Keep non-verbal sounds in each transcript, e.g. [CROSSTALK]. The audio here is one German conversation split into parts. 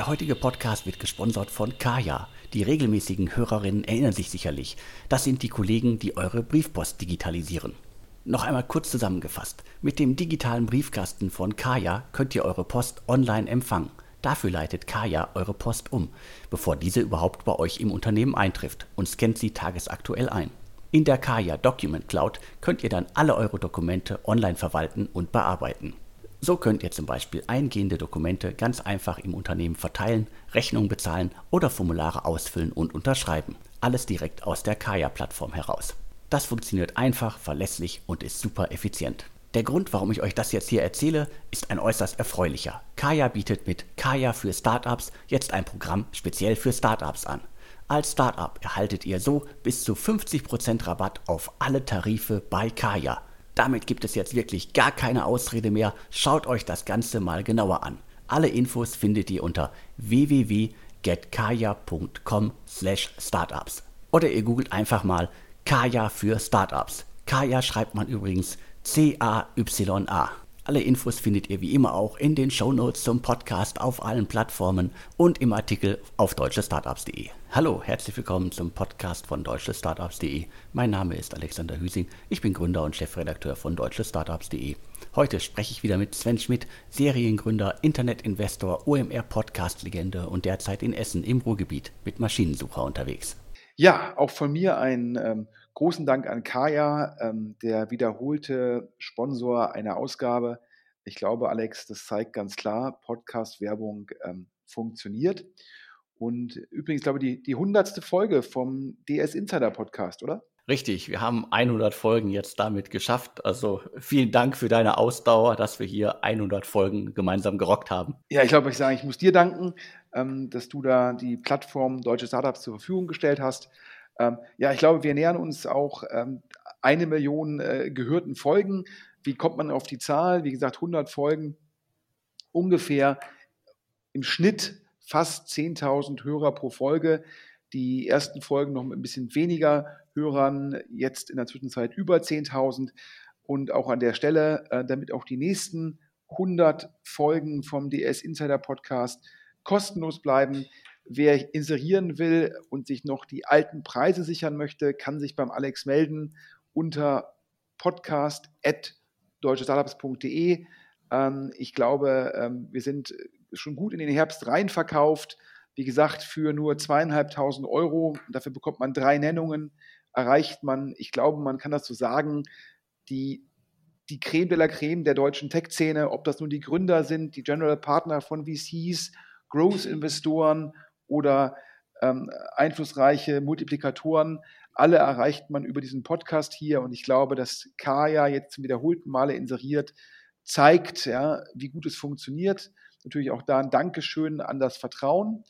Der heutige Podcast wird gesponsert von Kaya. Die regelmäßigen Hörerinnen erinnern sich sicherlich. Das sind die Kollegen, die eure Briefpost digitalisieren. Noch einmal kurz zusammengefasst. Mit dem digitalen Briefkasten von Kaya könnt ihr eure Post online empfangen. Dafür leitet Kaya eure Post um, bevor diese überhaupt bei euch im Unternehmen eintrifft und scannt sie tagesaktuell ein. In der Kaya Document Cloud könnt ihr dann alle eure Dokumente online verwalten und bearbeiten. So könnt ihr zum Beispiel eingehende Dokumente ganz einfach im Unternehmen verteilen, Rechnungen bezahlen oder Formulare ausfüllen und unterschreiben. Alles direkt aus der Kaya-Plattform heraus. Das funktioniert einfach, verlässlich und ist super effizient. Der Grund, warum ich euch das jetzt hier erzähle, ist ein äußerst erfreulicher. Kaya bietet mit Kaya für Startups jetzt ein Programm speziell für Startups an. Als Startup erhaltet ihr so bis zu 50% Rabatt auf alle Tarife bei Kaya. Damit gibt es jetzt wirklich gar keine Ausrede mehr. Schaut euch das Ganze mal genauer an. Alle Infos findet ihr unter www.getkaya.com/startups oder ihr googelt einfach mal Kaya für Startups. Kaya schreibt man übrigens C-A-Y-A. Alle Infos findet ihr wie immer auch in den Shownotes zum Podcast auf allen Plattformen und im Artikel auf deutschestartups.de. Hallo, herzlich willkommen zum Podcast von deutschestartups.de. Mein Name ist Alexander Hüsing, ich bin Gründer und Chefredakteur von deutschestartups.de. Heute spreche ich wieder mit Sven Schmidt, Seriengründer, Internetinvestor, OMR-Podcast-Legende und derzeit in Essen im Ruhrgebiet mit Maschinensucher unterwegs. Ja, auch von mir ein ähm, großen Dank an Kaya, ähm, der wiederholte Sponsor einer Ausgabe. Ich glaube, Alex, das zeigt ganz klar, Podcast-Werbung ähm, funktioniert. Und übrigens, glaube ich, die, die 100. Folge vom DS Insider Podcast, oder? Richtig, wir haben 100 Folgen jetzt damit geschafft. Also vielen Dank für deine Ausdauer, dass wir hier 100 Folgen gemeinsam gerockt haben. Ja, ich glaube, ich sage, ich muss dir danken, ähm, dass du da die Plattform Deutsche Startups zur Verfügung gestellt hast. Ähm, ja, ich glaube, wir nähern uns auch ähm, eine Million äh, gehörten Folgen. Wie kommt man auf die Zahl? Wie gesagt, 100 Folgen, ungefähr im Schnitt fast 10.000 Hörer pro Folge. Die ersten Folgen noch mit ein bisschen weniger Hörern, jetzt in der Zwischenzeit über 10.000. Und auch an der Stelle, äh, damit auch die nächsten 100 Folgen vom DS Insider Podcast kostenlos bleiben, Wer inserieren will und sich noch die alten Preise sichern möchte, kann sich beim Alex melden unter podcast.deutschestartups.de. Ähm, ich glaube, ähm, wir sind schon gut in den Herbst rein verkauft. Wie gesagt, für nur zweieinhalbtausend Euro, dafür bekommt man drei Nennungen, erreicht man, ich glaube, man kann das so sagen, die, die Creme de la Creme der deutschen Tech-Szene, ob das nun die Gründer sind, die General Partner von VCs, Growth-Investoren oder ähm, einflussreiche Multiplikatoren. Alle erreicht man über diesen Podcast hier und ich glaube, dass Kaya jetzt zum wiederholten Male inseriert, zeigt, ja, wie gut es funktioniert. Natürlich auch da ein Dankeschön an das Vertrauen.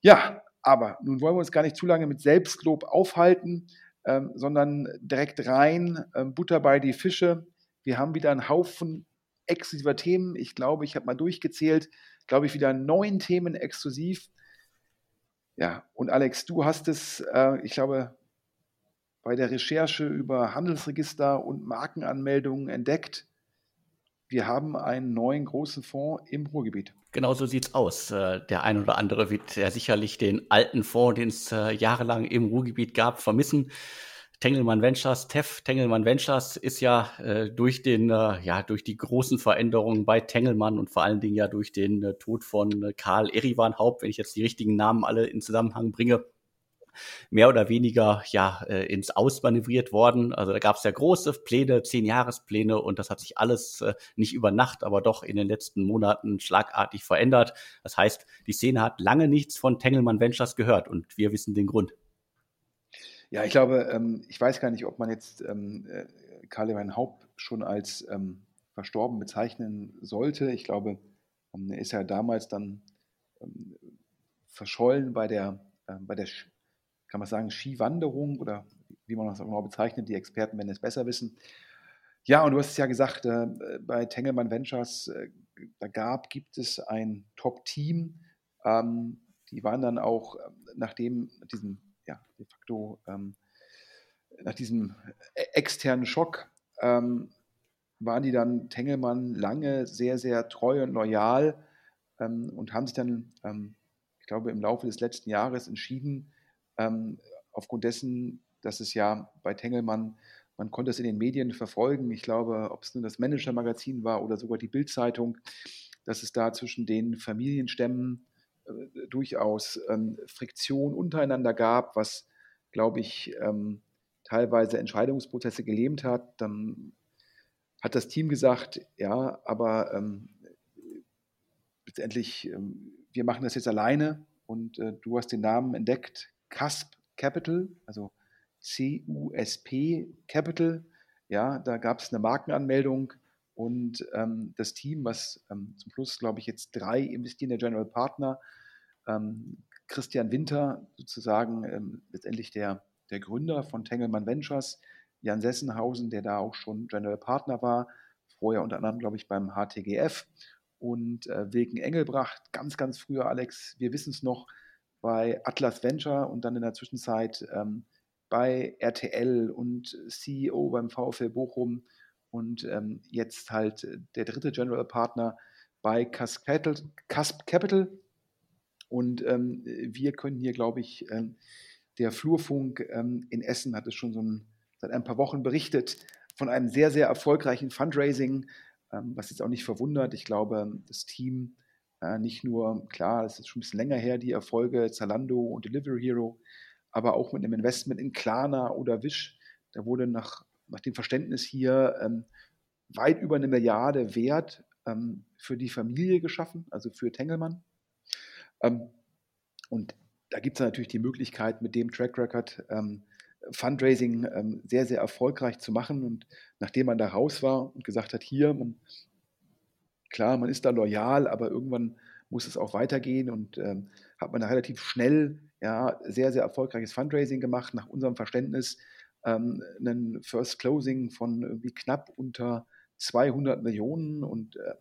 Ja, aber nun wollen wir uns gar nicht zu lange mit Selbstlob aufhalten, ähm, sondern direkt rein, ähm, Butter bei die Fische. Wir haben wieder einen Haufen exklusiver Themen. Ich glaube, ich habe mal durchgezählt, glaube ich, wieder neun Themen exklusiv. Ja, und Alex, du hast es, äh, ich glaube, bei der Recherche über Handelsregister und Markenanmeldungen entdeckt. Wir haben einen neuen großen Fonds im Ruhrgebiet. Genau so sieht es aus. Äh, der ein oder andere wird ja sicherlich den alten Fonds, den es äh, jahrelang im Ruhrgebiet gab, vermissen. Tengelmann Ventures, TEF Tengelmann Ventures ist ja äh, durch den, äh, ja, durch die großen Veränderungen bei Tengelmann und vor allen Dingen ja durch den äh, Tod von äh, Karl Erivan Haupt, wenn ich jetzt die richtigen Namen alle in Zusammenhang bringe, mehr oder weniger ja äh, ins Ausmanövriert worden. Also da gab es ja große Pläne, zehn Jahrespläne und das hat sich alles äh, nicht über Nacht, aber doch in den letzten Monaten schlagartig verändert. Das heißt, die Szene hat lange nichts von Tengelmann Ventures gehört und wir wissen den Grund. Ja, ich glaube, ähm, ich weiß gar nicht, ob man jetzt ähm, äh, Karl-Lewin Haupt schon als ähm, verstorben bezeichnen sollte. Ich glaube, er ist ja damals dann verschollen bei der, bei der, kann man sagen, Skiwanderung oder wie man das genau bezeichnet. Die Experten werden es besser wissen. Ja, und du hast es ja gesagt, äh, bei Tengelmann Ventures, äh, da gab, gibt es ein Top-Team. Ähm, die waren dann auch, äh, nachdem diesem ja, de facto ähm, nach diesem äh, externen Schock ähm, waren die dann Tengelmann lange sehr, sehr treu und loyal. ähm, und haben sich dann, ähm, ich glaube, im Laufe des letzten Jahres entschieden, ähm, aufgrund dessen, dass es ja bei Tengelmann, man konnte es in den Medien verfolgen, ich glaube, ob es nun das Manager-Magazin war oder sogar die Bild-Zeitung, dass es da zwischen den Familienstämmen äh, durchaus ähm, Friktion untereinander gab, was, glaube ich, ähm, teilweise Entscheidungsprozesse gelähmt hat. Dann hat das Team gesagt, ja, aber ähm, letztendlich, ähm, wir machen das jetzt alleine und äh, du hast den Namen entdeckt, CUSP Capital, also C-U-S-P Capital. Ja, da gab es eine Markenanmeldung und ähm, das Team, was ähm, zum Schluss, glaube ich, jetzt drei investierende General Partner, ähm, Christian Winter, sozusagen ähm, letztendlich der, der Gründer von Tengelmann Ventures, Jan Sessenhausen, der da auch schon General Partner war, vorher unter anderem, glaube ich, beim HTGF und äh, Wilken Engelbracht, ganz, ganz früher, Alex, wir wissen es noch, bei Atlas Venture und dann in der Zwischenzeit ähm, bei RTL und CEO beim VfL Bochum und ähm, jetzt halt der dritte General Partner bei Casp Capital. Casp Capital. Und ähm, wir können hier, glaube ich, ähm, der Flurfunk ähm, in Essen hat es schon so ein, seit ein paar Wochen berichtet von einem sehr, sehr erfolgreichen Fundraising, ähm, was jetzt auch nicht verwundert. Ich glaube, das Team, äh, nicht nur, klar, es ist schon ein bisschen länger her, die Erfolge Zalando und Delivery Hero, aber auch mit einem Investment in Klarna oder Wish. Da wurde nach nach dem Verständnis hier ähm, weit über eine Milliarde Wert ähm, für die Familie geschaffen, also für Tengelmann. Ähm, und da gibt es natürlich die Möglichkeit, mit dem Track Record ähm, Fundraising ähm, sehr, sehr erfolgreich zu machen. Und nachdem man da raus war und gesagt hat, hier, man, klar, man ist da loyal, aber irgendwann muss es auch weitergehen und ähm, hat man da relativ schnell ja, sehr, sehr erfolgreiches Fundraising gemacht, nach unserem Verständnis ähm, einen First Closing von irgendwie knapp unter 200 Millionen. Und äh,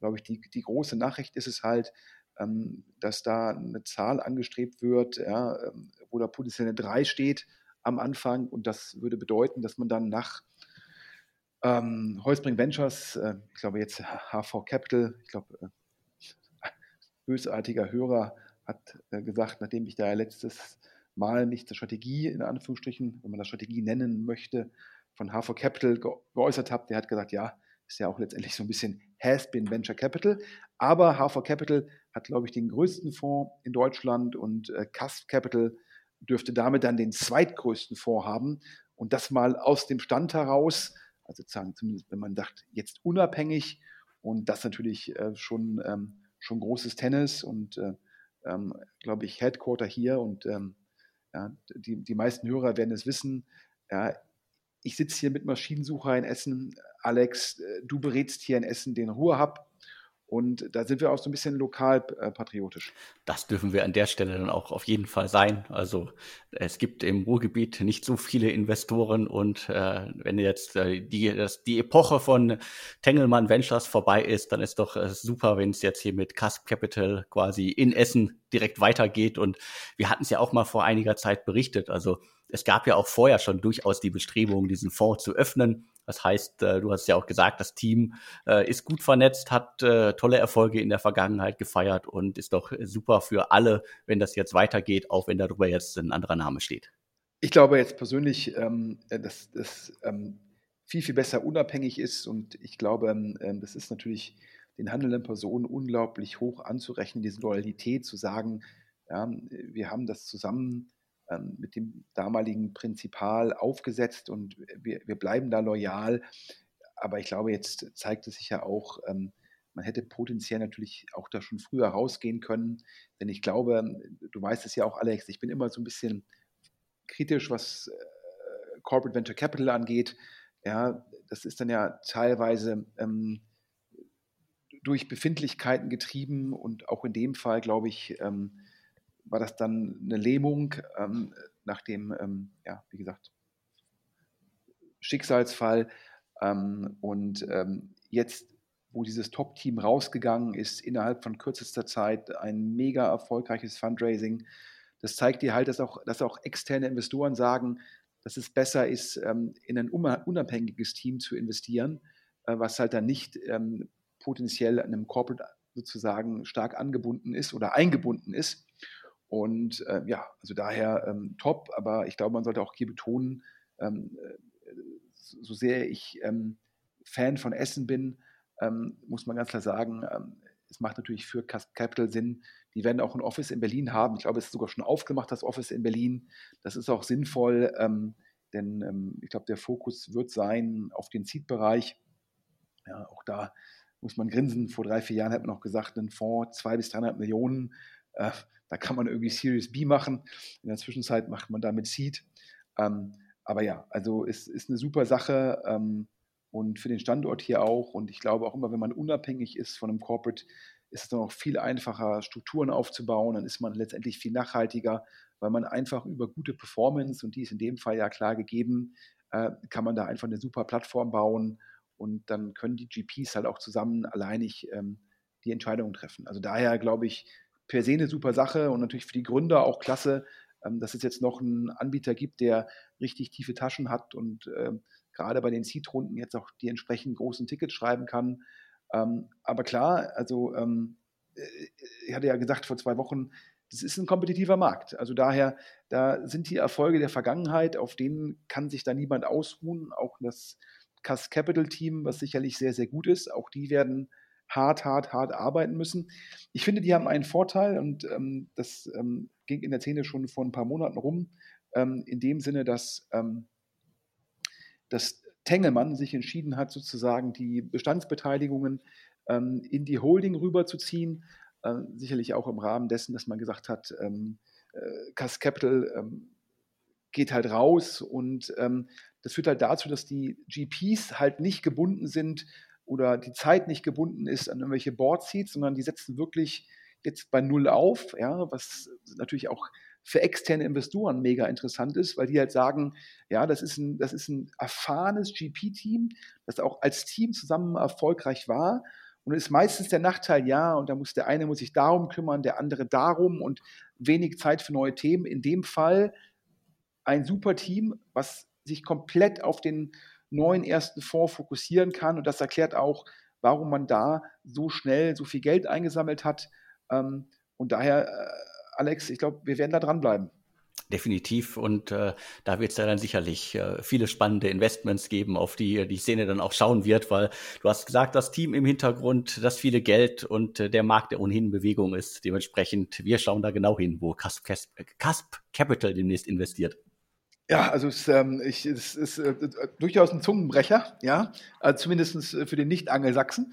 glaube ich, die, die große Nachricht ist es halt, ähm, dass da eine Zahl angestrebt wird, ja, ähm, wo da potenziell eine 3 steht am Anfang. Und das würde bedeuten, dass man dann nach ähm, Holzbring Ventures, äh, ich glaube jetzt HV Capital, ich glaube, äh, bösartiger Hörer hat äh, gesagt, nachdem ich da letztes Mal mich zur Strategie, in Anführungsstrichen, wenn man das Strategie nennen möchte, von HV Capital ge geäußert habe, der hat gesagt, ja, ist ja auch letztendlich so ein bisschen Has-been Venture Capital. Aber HV Capital hat, glaube ich, den größten Fonds in Deutschland und äh, Cast Capital dürfte damit dann den zweitgrößten Fonds haben. Und das mal aus dem Stand heraus, also sozusagen zumindest, wenn man sagt, jetzt unabhängig und das natürlich äh, schon, ähm, schon großes Tennis und, äh, ähm, glaube ich, Headquarter hier und ähm, ja, die, die meisten Hörer werden es wissen. Ja, ich sitze hier mit Maschinensucher in Essen. Alex, äh, du berätst hier in Essen den Ruhrhub. Und da sind wir auch so ein bisschen lokal äh, patriotisch. Das dürfen wir an der Stelle dann auch auf jeden Fall sein. Also es gibt im Ruhrgebiet nicht so viele Investoren und äh, wenn jetzt äh, die, das, die Epoche von Tengelmann Ventures vorbei ist, dann ist doch äh, super, wenn es jetzt hier mit Casp Capital quasi in Essen direkt weitergeht. Und wir hatten es ja auch mal vor einiger Zeit berichtet. Also es gab ja auch vorher schon durchaus die Bestrebungen, diesen Fonds zu öffnen. Das heißt, äh, du hast ja auch gesagt, das Team äh, ist gut vernetzt, hat äh, tolle Erfolge in der Vergangenheit gefeiert und ist doch super für alle, wenn das jetzt weitergeht, auch wenn darüber jetzt ein anderer Name steht. Ich glaube jetzt persönlich, ähm, dass das ähm, viel, viel besser unabhängig ist und ich glaube, ähm, das ist natürlich den handelnden Personen unglaublich hoch anzurechnen, diese Loyalität zu sagen, ja, wir haben das zusammen ähm, mit dem damaligen Prinzipal aufgesetzt und wir, wir bleiben da loyal. Aber ich glaube, jetzt zeigt es sich ja auch, ähm, man hätte potenziell natürlich auch da schon früher rausgehen können. Denn ich glaube, du weißt es ja auch, Alex, ich bin immer so ein bisschen kritisch, was äh, Corporate Venture Capital angeht. Ja, das ist dann ja teilweise ähm, durch Befindlichkeiten getrieben und auch in dem Fall, glaube ich, ähm, war das dann eine Lähmung ähm, nach dem, ähm, ja, wie gesagt, Schicksalsfall. Ähm, und ähm, jetzt, wo dieses Top-Team rausgegangen ist, innerhalb von kürzester Zeit ein mega erfolgreiches Fundraising, das zeigt dir halt, dass auch, dass auch externe Investoren sagen, dass es besser ist, ähm, in ein unabhängiges Team zu investieren, äh, was halt dann nicht ähm, potenziell einem Corporate sozusagen stark angebunden ist oder eingebunden ist. Und äh, ja, also daher ähm, top, aber ich glaube, man sollte auch hier betonen, ähm, äh, so sehr ich ähm, Fan von Essen bin, ähm, muss man ganz klar sagen, ähm, es macht natürlich für Capital Sinn. Die werden auch ein Office in Berlin haben. Ich glaube, es ist sogar schon aufgemacht, das Office in Berlin. Das ist auch sinnvoll, ähm, denn ich glaube, der Fokus wird sein auf den Seed-Bereich. Ja, auch da muss man grinsen. Vor drei, vier Jahren hat man noch gesagt, ein Fonds, zwei bis 300 Millionen. Äh, da kann man irgendwie Series B machen. In der Zwischenzeit macht man damit Seed. Ähm, aber ja, also es ist eine super Sache ähm, und für den Standort hier auch. Und ich glaube auch immer, wenn man unabhängig ist von einem Corporate, ist es dann auch viel einfacher, Strukturen aufzubauen. Dann ist man letztendlich viel nachhaltiger, weil man einfach über gute Performance, und die ist in dem Fall ja klar gegeben, äh, kann man da einfach eine super Plattform bauen und dann können die GPs halt auch zusammen alleinig ähm, die Entscheidungen treffen. Also daher glaube ich, per se eine super Sache und natürlich für die Gründer auch klasse, ähm, dass es jetzt noch einen Anbieter gibt, der richtig tiefe Taschen hat und ähm, gerade bei den Seed-Runden jetzt auch die entsprechend großen Tickets schreiben kann. Ähm, aber klar, also äh, ich hatte ja gesagt vor zwei Wochen, das ist ein kompetitiver Markt. Also daher, da sind die Erfolge der Vergangenheit, auf denen kann sich da niemand ausruhen. Auch das Cass Capital Team, was sicherlich sehr, sehr gut ist, auch die werden hart, hart, hart arbeiten müssen. Ich finde, die haben einen Vorteil und ähm, das ähm, ging in der Szene schon vor ein paar Monaten rum, ähm, in dem Sinne, dass, ähm, dass Tengelmann sich entschieden hat, sozusagen die Bestandsbeteiligungen ähm, in die Holding rüberzuziehen. Äh, sicherlich auch im Rahmen dessen, dass man gesagt hat, ähm, äh, Cass Capital geht halt raus und ähm, das führt halt dazu, dass die GPs halt nicht gebunden sind oder die Zeit nicht gebunden ist an irgendwelche Board sondern die setzen wirklich jetzt bei Null auf, ja, was natürlich auch für externe Investoren mega interessant ist, weil die halt sagen, ja, das ist ein, das ist ein erfahrenes GP-Team, das auch als Team zusammen erfolgreich war. Und ist meistens der Nachteil, ja, und da muss der eine muss sich darum kümmern, der andere darum und wenig Zeit für neue Themen. In dem Fall ein super Team, was sich komplett auf den neuen ersten Fonds fokussieren kann. Und das erklärt auch, warum man da so schnell so viel Geld eingesammelt hat. Ähm, und daher, äh, Alex, ich glaube, wir werden da dranbleiben. Definitiv. Und äh, da wird es dann sicherlich äh, viele spannende Investments geben, auf die die Szene dann auch schauen wird, weil du hast gesagt, das Team im Hintergrund, das viele Geld und äh, der Markt, der ohnehin in Bewegung ist. Dementsprechend, wir schauen da genau hin, wo Casp Capital demnächst investiert. Ja, also es, ähm, ich, es ist äh, durchaus ein Zungenbrecher, ja, also zumindest für den Nicht-Angelsachsen.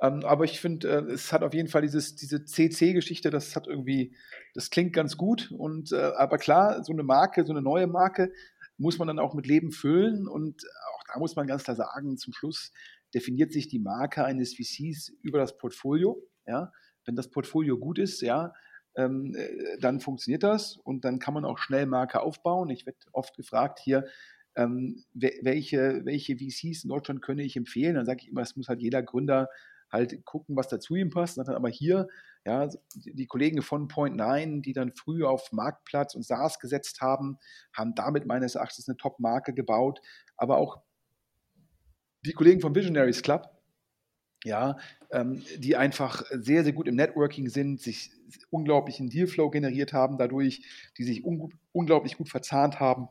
Ähm, aber ich finde, äh, es hat auf jeden Fall dieses, diese CC-Geschichte, das hat irgendwie, das klingt ganz gut. Und äh, aber klar, so eine Marke, so eine neue Marke, muss man dann auch mit Leben füllen. Und auch da muss man ganz klar sagen, zum Schluss definiert sich die Marke eines VCs über das Portfolio. Ja, wenn das Portfolio gut ist, ja, ähm, äh, dann funktioniert das und dann kann man auch schnell Marke aufbauen. Ich werde oft gefragt hier, ähm, welche, welche VCs in Deutschland könne ich empfehlen? Dann sage ich immer, es muss halt jeder Gründer halt gucken, was dazu ihm passt. dann aber hier, ja, die Kollegen von Point9, die dann früh auf Marktplatz und SaaS gesetzt haben, haben damit meines Erachtens eine Top-Marke gebaut. Aber auch die Kollegen vom Visionaries Club, ja, ähm, die einfach sehr, sehr gut im Networking sind, sich unglaublichen Dealflow generiert haben dadurch, die sich un unglaublich gut verzahnt haben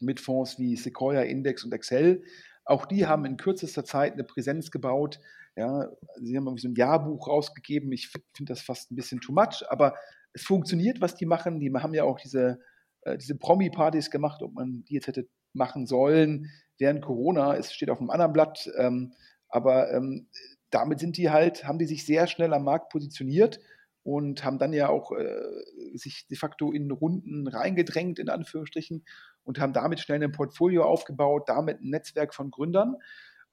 mit Fonds wie Sequoia, Index und Excel. Auch die haben in kürzester Zeit eine Präsenz gebaut. Ja, sie haben irgendwie so ein Jahrbuch rausgegeben. Ich finde das fast ein bisschen too much, aber es funktioniert, was die machen. Die haben ja auch diese, äh, diese Promi-Partys gemacht, ob man die jetzt hätte machen sollen während Corona. Es steht auf einem anderen Blatt. Ähm, aber ähm, damit sind die halt, haben die sich sehr schnell am Markt positioniert und haben dann ja auch äh, sich de facto in Runden reingedrängt, in Anführungsstrichen, und haben damit schnell ein Portfolio aufgebaut, damit ein Netzwerk von Gründern.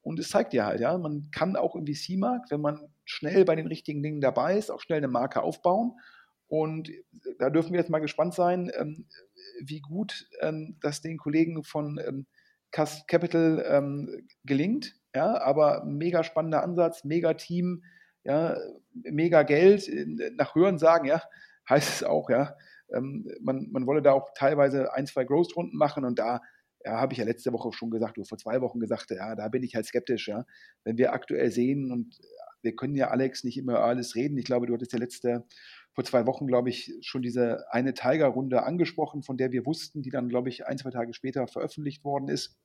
Und es zeigt ja halt, ja, man kann auch im VC-Markt, wenn man schnell bei den richtigen Dingen dabei ist, auch schnell eine Marke aufbauen. Und da dürfen wir jetzt mal gespannt sein, ähm, wie gut ähm, das den Kollegen von ähm, Capital ähm, gelingt. Ja, aber mega spannender Ansatz, mega Team, ja, mega Geld. Nach Hören sagen, ja, [LAUGHS] heißt es auch, ja, ähm, man, man wolle da auch teilweise ein, zwei Growth-Runden machen und da ja, habe ich ja letzte Woche schon gesagt, oder vor zwei Wochen gesagt, ja, da bin ich halt skeptisch, ja. Wenn wir aktuell sehen und wir können ja, Alex, nicht immer alles reden. Ich glaube, du hattest ja letzte, vor zwei Wochen, glaube ich, schon diese eine Tiger-Runde angesprochen, von der wir wussten, die dann, glaube ich, ein, zwei Tage später veröffentlicht worden ist.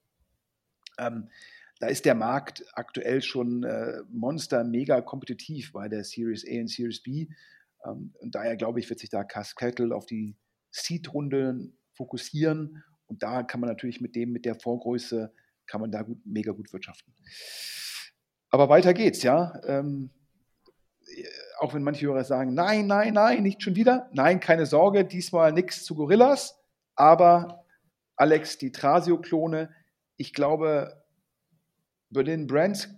Ähm, da ist der Markt aktuell schon äh, monster mega kompetitiv bei der Series A und Series B. Ähm, und daher glaube ich, wird sich da Kettle auf die Seed-Runde fokussieren. Und da kann man natürlich mit dem, mit der Vorgröße, kann man da gut, mega gut wirtschaften. Aber weiter geht's, ja. Ähm, auch wenn manche Hörer sagen, nein, nein, nein, nicht schon wieder. Nein, keine Sorge, diesmal nichts zu Gorillas. Aber Alex, die Trasio-Klone, ich glaube, Berlin Brands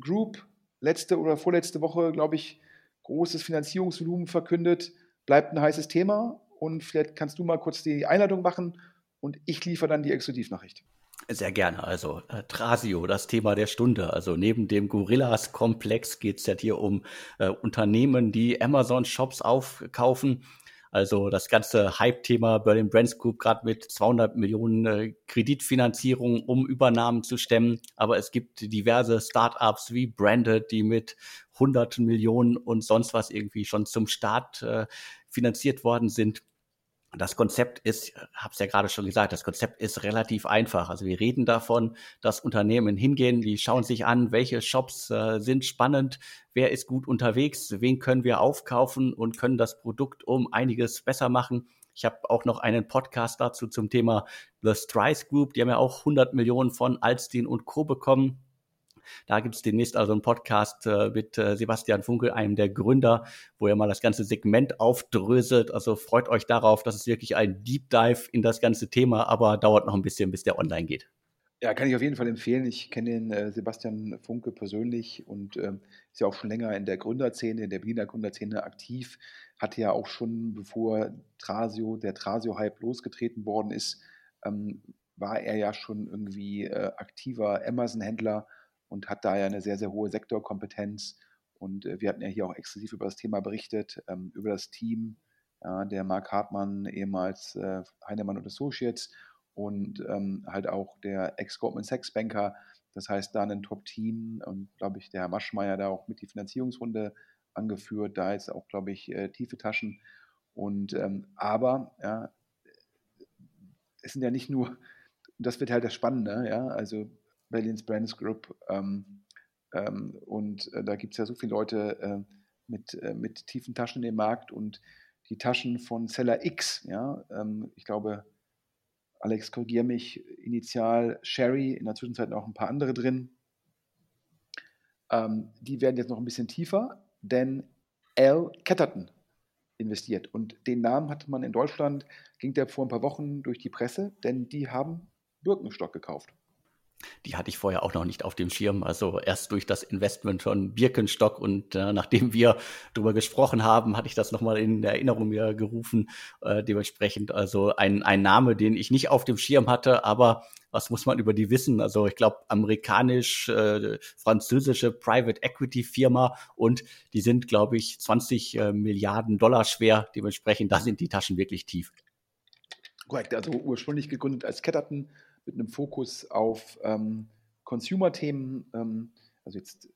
Group letzte oder vorletzte Woche, glaube ich, großes Finanzierungsvolumen verkündet. Bleibt ein heißes Thema. Und vielleicht kannst du mal kurz die Einladung machen und ich liefere dann die Exklusivnachricht. Sehr gerne. Also äh, Trasio, das Thema der Stunde. Also neben dem Gorillas-Komplex geht es ja hier um äh, Unternehmen, die Amazon-Shops aufkaufen. Also das ganze Hype-Thema Berlin Brands Group gerade mit 200 Millionen äh, Kreditfinanzierung, um Übernahmen zu stemmen. Aber es gibt diverse Startups wie Branded, die mit hunderten Millionen und sonst was irgendwie schon zum Start äh, finanziert worden sind. Das Konzept ist, habe es ja gerade schon gesagt, das Konzept ist relativ einfach. Also wir reden davon, dass Unternehmen hingehen, die schauen sich an, welche Shops äh, sind spannend, wer ist gut unterwegs, wen können wir aufkaufen und können das Produkt um einiges besser machen. Ich habe auch noch einen Podcast dazu zum Thema The Strice Group. Die haben ja auch 100 Millionen von Alstin und Co. bekommen. Da gibt es demnächst also einen Podcast äh, mit äh, Sebastian Funkel, einem der Gründer, wo er mal das ganze Segment aufdröselt. Also freut euch darauf, dass es wirklich ein Deep Dive in das ganze Thema, aber dauert noch ein bisschen, bis der online geht. Ja, kann ich auf jeden Fall empfehlen. Ich kenne den äh, Sebastian Funke persönlich und ähm, ist ja auch schon länger in der Gründerszene, in der Berliner Gründerszene aktiv. Hatte ja auch schon, bevor Trasio, der Trasio-Hype losgetreten worden ist, ähm, war er ja schon irgendwie äh, aktiver Amazon-Händler und hat daher eine sehr, sehr hohe Sektorkompetenz. Und äh, wir hatten ja hier auch exklusiv über das Thema berichtet, ähm, über das Team, ja, der Mark Hartmann, ehemals äh, Heinemann und Associates und ähm, halt auch der Ex-Goldman Sachs Banker. Das heißt, da ein Top-Team und glaube ich, der Herr Maschmeyer da auch mit die Finanzierungsrunde angeführt. Da ist auch, glaube ich, äh, tiefe Taschen. Und ähm, aber ja, es sind ja nicht nur, das wird halt das Spannende, ja, also Berlin's Brands Group. Ähm, ähm, und äh, da gibt es ja so viele Leute äh, mit, äh, mit tiefen Taschen im Markt und die Taschen von Seller X, ja, ähm, ich glaube, Alex, korrigiere mich, initial Sherry, in der Zwischenzeit noch ein paar andere drin. Ähm, die werden jetzt noch ein bisschen tiefer, denn L. Ketterton investiert. Und den Namen hatte man in Deutschland, ging der vor ein paar Wochen durch die Presse, denn die haben Birkenstock gekauft. Die hatte ich vorher auch noch nicht auf dem Schirm. Also erst durch das Investment von Birkenstock und äh, nachdem wir darüber gesprochen haben, hatte ich das nochmal in Erinnerung mir gerufen. Äh, dementsprechend also ein, ein Name, den ich nicht auf dem Schirm hatte, aber was muss man über die wissen? Also ich glaube, amerikanisch-französische äh, Private Equity Firma und die sind, glaube ich, 20 äh, Milliarden Dollar schwer. Dementsprechend, da sind die Taschen wirklich tief. Korrekt, also ursprünglich gegründet als Ketterton mit einem Fokus auf ähm, Consumer-Themen, ähm, also jetzt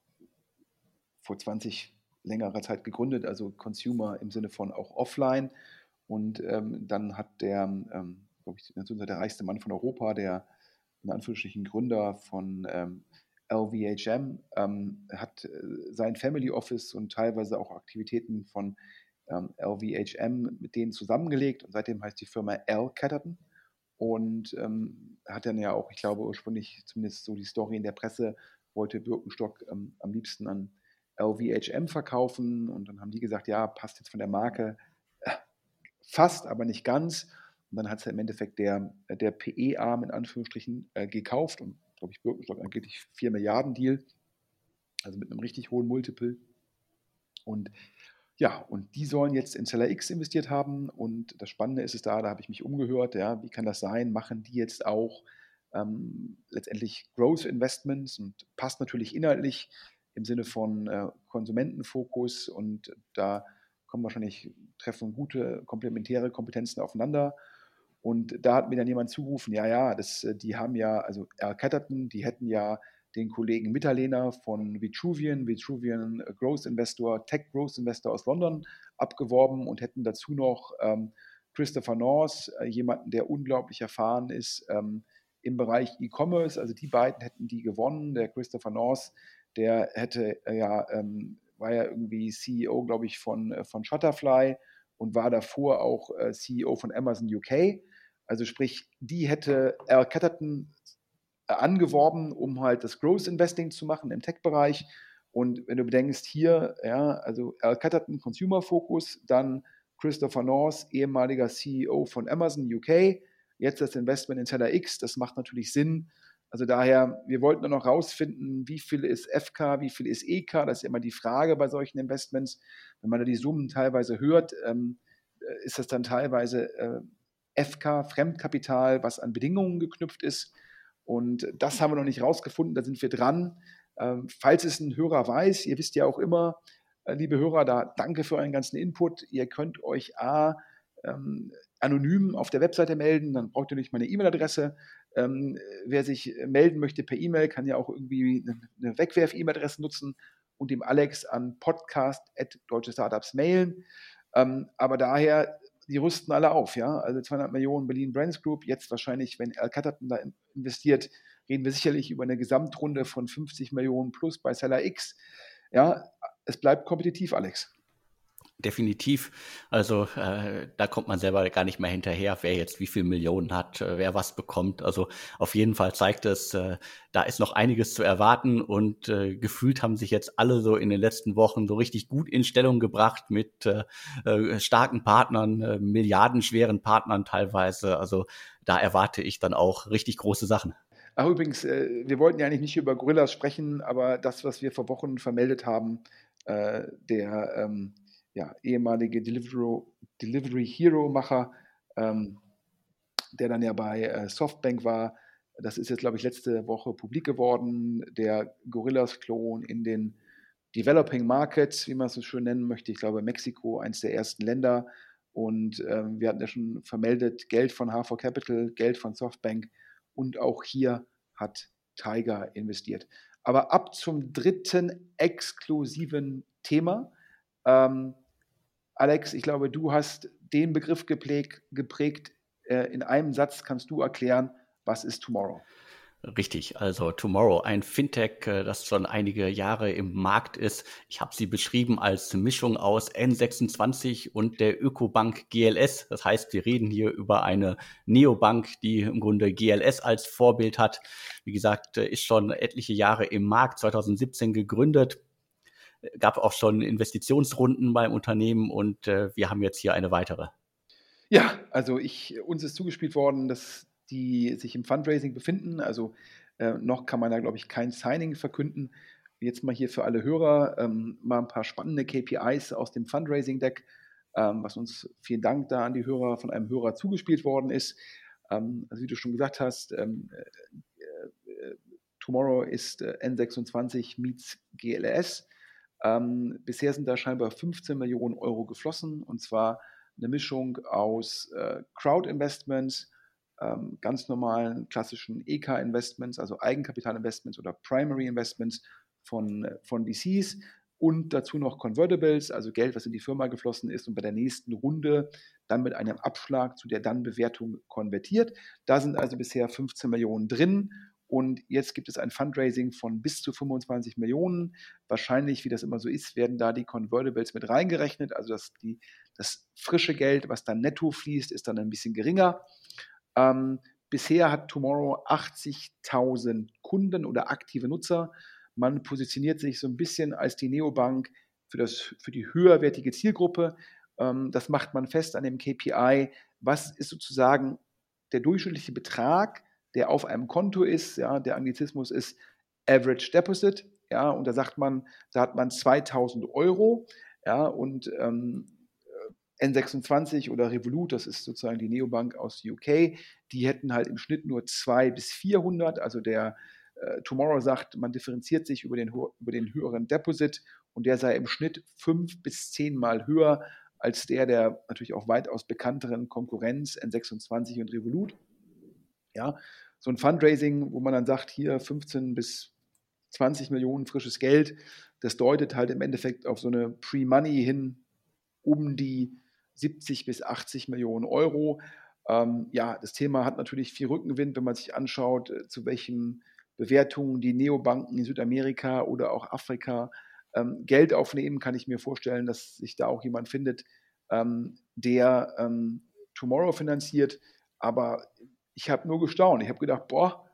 vor 20 längerer Zeit gegründet, also Consumer im Sinne von auch offline. Und ähm, dann hat der, ähm, glaube ich, der reichste Mann von Europa, der in Anführungsstrichen Gründer von ähm, LVHM, hat äh, sein Family Office und teilweise auch Aktivitäten von LVHM mit denen zusammengelegt und seitdem heißt die Firma L Catterton und ähm, hat dann ja auch, ich glaube, ursprünglich zumindest so die Story in der Presse, wollte Birkenstock ähm, am liebsten an LVHM verkaufen. Und dann haben die gesagt, ja, passt jetzt von der Marke äh, fast, aber nicht ganz. Und dann hat es ja im Endeffekt der, der PE-Arm in Anführungsstrichen äh, gekauft und, glaube ich, Birkenstock angeblich 4 Milliarden Deal, also mit einem richtig hohen Multiple. Und ja, und die sollen jetzt in Seller X investiert haben. Und das Spannende ist es da, da habe ich mich umgehört, ja, wie kann das sein? Machen die jetzt auch ähm, letztendlich Growth Investments und passt natürlich inhaltlich im Sinne von äh, Konsumentenfokus und da kommen wahrscheinlich, treffen gute komplementäre Kompetenzen aufeinander. Und da hat mir dann jemand zugerufen, ja, ja, das, äh, die haben ja, also Al Catterton, die hätten ja den Kollegen Mitterlehner von Vitruvian, Vitruvian Growth Investor, Tech Growth Investor aus London abgeworben und hätten dazu noch ähm, Christopher North, äh, jemanden, der unglaublich erfahren ist ähm, im Bereich E-Commerce. Also die beiden hätten die gewonnen. Der Christopher North, der hätte äh, ja, ähm, war ja irgendwie CEO, glaube ich, von, äh, von Shutterfly und war davor auch äh, CEO von Amazon UK. Also sprich, die hätte Al Catterton äh, angeworben, um halt das Growth Investing zu machen im Tech-Bereich. Und wenn du bedenkst, hier, ja, also Al Catterton Consumer Focus, dann Christopher North, ehemaliger CEO von Amazon UK, jetzt das Investment in Teller X, das macht natürlich Sinn. Also daher, wir wollten nur noch rausfinden, wie viel ist FK, wie viel ist EK, das ist immer die Frage bei solchen Investments. Wenn man da die Summen teilweise hört, ähm, äh, ist das dann teilweise äh, FK, Fremdkapital, was an Bedingungen geknüpft ist. Und das haben wir noch nicht rausgefunden, da sind wir dran. Ähm, falls es ein Hörer weiß, ihr wisst ja auch immer, äh, liebe Hörer, da danke für euren ganzen Input. Ihr könnt euch A, ähm, anonym auf der Webseite melden, dann braucht ihr nicht meine E-Mail-Adresse. Ähm, wer sich melden möchte per E-Mail, kann ja auch irgendwie eine Wegwerf-E-Mail-Adresse nutzen und dem Alex an podcast.deutsche Startups mailen. Ähm, aber daher, die rüsten alle auf, ja. Also 200 Millionen Berlin Brands Group, jetzt wahrscheinlich, wenn Al Catterton da investiert, reden wir sicherlich über eine Gesamtrunde von 50 Millionen plus bei Seller X. Ja, es bleibt kompetitiv, Alex. Definitiv. Also äh, da kommt man selber gar nicht mehr hinterher, wer jetzt wie viel Millionen hat, äh, wer was bekommt. Also auf jeden Fall zeigt es, äh, da ist noch einiges zu erwarten und äh, gefühlt haben sich jetzt alle so in den letzten Wochen so richtig gut in Stellung gebracht mit äh, äh, starken Partnern, äh, milliardenschweren Partnern teilweise. Also da erwarte ich dann auch richtig große Sachen. Ach übrigens, äh, wir wollten ja eigentlich nicht über Gorillas sprechen, aber das, was wir vor Wochen vermeldet haben, äh, der ähm, ja, ehemalige Delivery, Delivery Hero-Macher, ähm, der dann ja bei äh, Softbank war. Das ist jetzt, glaube ich, letzte Woche publik geworden. Der Gorillas-Klon in den Developing Markets, wie man es so schön nennen möchte. Ich glaube, Mexiko, eines der ersten Länder. Und ähm, wir hatten ja schon vermeldet, Geld von H4 Capital, Geld von Softbank und auch hier hat Tiger investiert. Aber ab zum dritten exklusiven Thema. Ähm, Alex, ich glaube, du hast den Begriff geprägt. geprägt. Äh, in einem Satz kannst du erklären, was ist Tomorrow? Richtig, also Tomorrow, ein Fintech, äh, das schon einige Jahre im Markt ist. Ich habe sie beschrieben als Mischung aus N26 und der Ökobank GLS. Das heißt, wir reden hier über eine Neobank, die im Grunde GLS als Vorbild hat. Wie gesagt, äh, ist schon etliche Jahre im Markt, 2017 gegründet, gab auch schon Investitionsrunden beim Unternehmen und äh, wir haben jetzt hier eine weitere. Ja, also ich, uns ist zugespielt worden, dass die sich im Fundraising befinden. Also äh, noch kann man da, glaube ich, kein Signing verkünden. Jetzt mal hier für alle Hörer ähm, mal ein paar spannende KPIs aus dem Fundraising-Deck, ähm, was uns vielen Dank da an die Hörer von einem Hörer zugespielt worden ist. Ähm, also wie du schon gesagt hast, ähm, äh, äh, Tomorrow ist äh, N26 meets GLS. Ähm, bisher sind da scheinbar 15 Millionen Euro geflossen und zwar eine Mischung aus äh, Crowd-Investments, ähm, ganz normalen klassischen EK-Investments, also Eigenkapital-Investments oder Primary-Investments von, von VCs und dazu noch Convertibles, also Geld, was in die Firma geflossen ist und bei der nächsten Runde dann mit einem Abschlag zu der dann Bewertung konvertiert. Da sind also bisher 15 Millionen drin und jetzt gibt es ein Fundraising von bis zu 25 Millionen. Wahrscheinlich, wie das immer so ist, werden da die Convertibles mit reingerechnet. Also das, die, das frische Geld, was dann netto fließt, ist dann ein bisschen geringer. Ähm, bisher hat Tomorrow 80.000 Kunden oder aktive Nutzer. Man positioniert sich so ein bisschen als die Neobank für, das, für die höherwertige Zielgruppe. Ähm, das macht man fest an dem KPI. Was ist sozusagen der durchschnittliche Betrag, der auf einem Konto ist? Ja, der Anglizismus ist Average Deposit. Ja, und da sagt man, da hat man 2000 Euro. Ja, und ähm, N26 oder Revolut, das ist sozusagen die Neobank aus UK, die hätten halt im Schnitt nur 200 bis 400. Also der äh, Tomorrow sagt, man differenziert sich über den, über den höheren Deposit und der sei im Schnitt fünf bis zehnmal höher als der der natürlich auch weitaus bekannteren Konkurrenz N26 und Revolut. Ja, so ein Fundraising, wo man dann sagt, hier 15 bis 20 Millionen frisches Geld. Das deutet halt im Endeffekt auf so eine Pre-Money hin um die 70 bis 80 Millionen Euro. Ähm, ja, das Thema hat natürlich viel Rückenwind, wenn man sich anschaut, äh, zu welchen Bewertungen die Neobanken in Südamerika oder auch Afrika ähm, Geld aufnehmen, kann ich mir vorstellen, dass sich da auch jemand findet, ähm, der ähm, Tomorrow finanziert. Aber ich habe nur gestaunt. Ich habe gedacht, boah,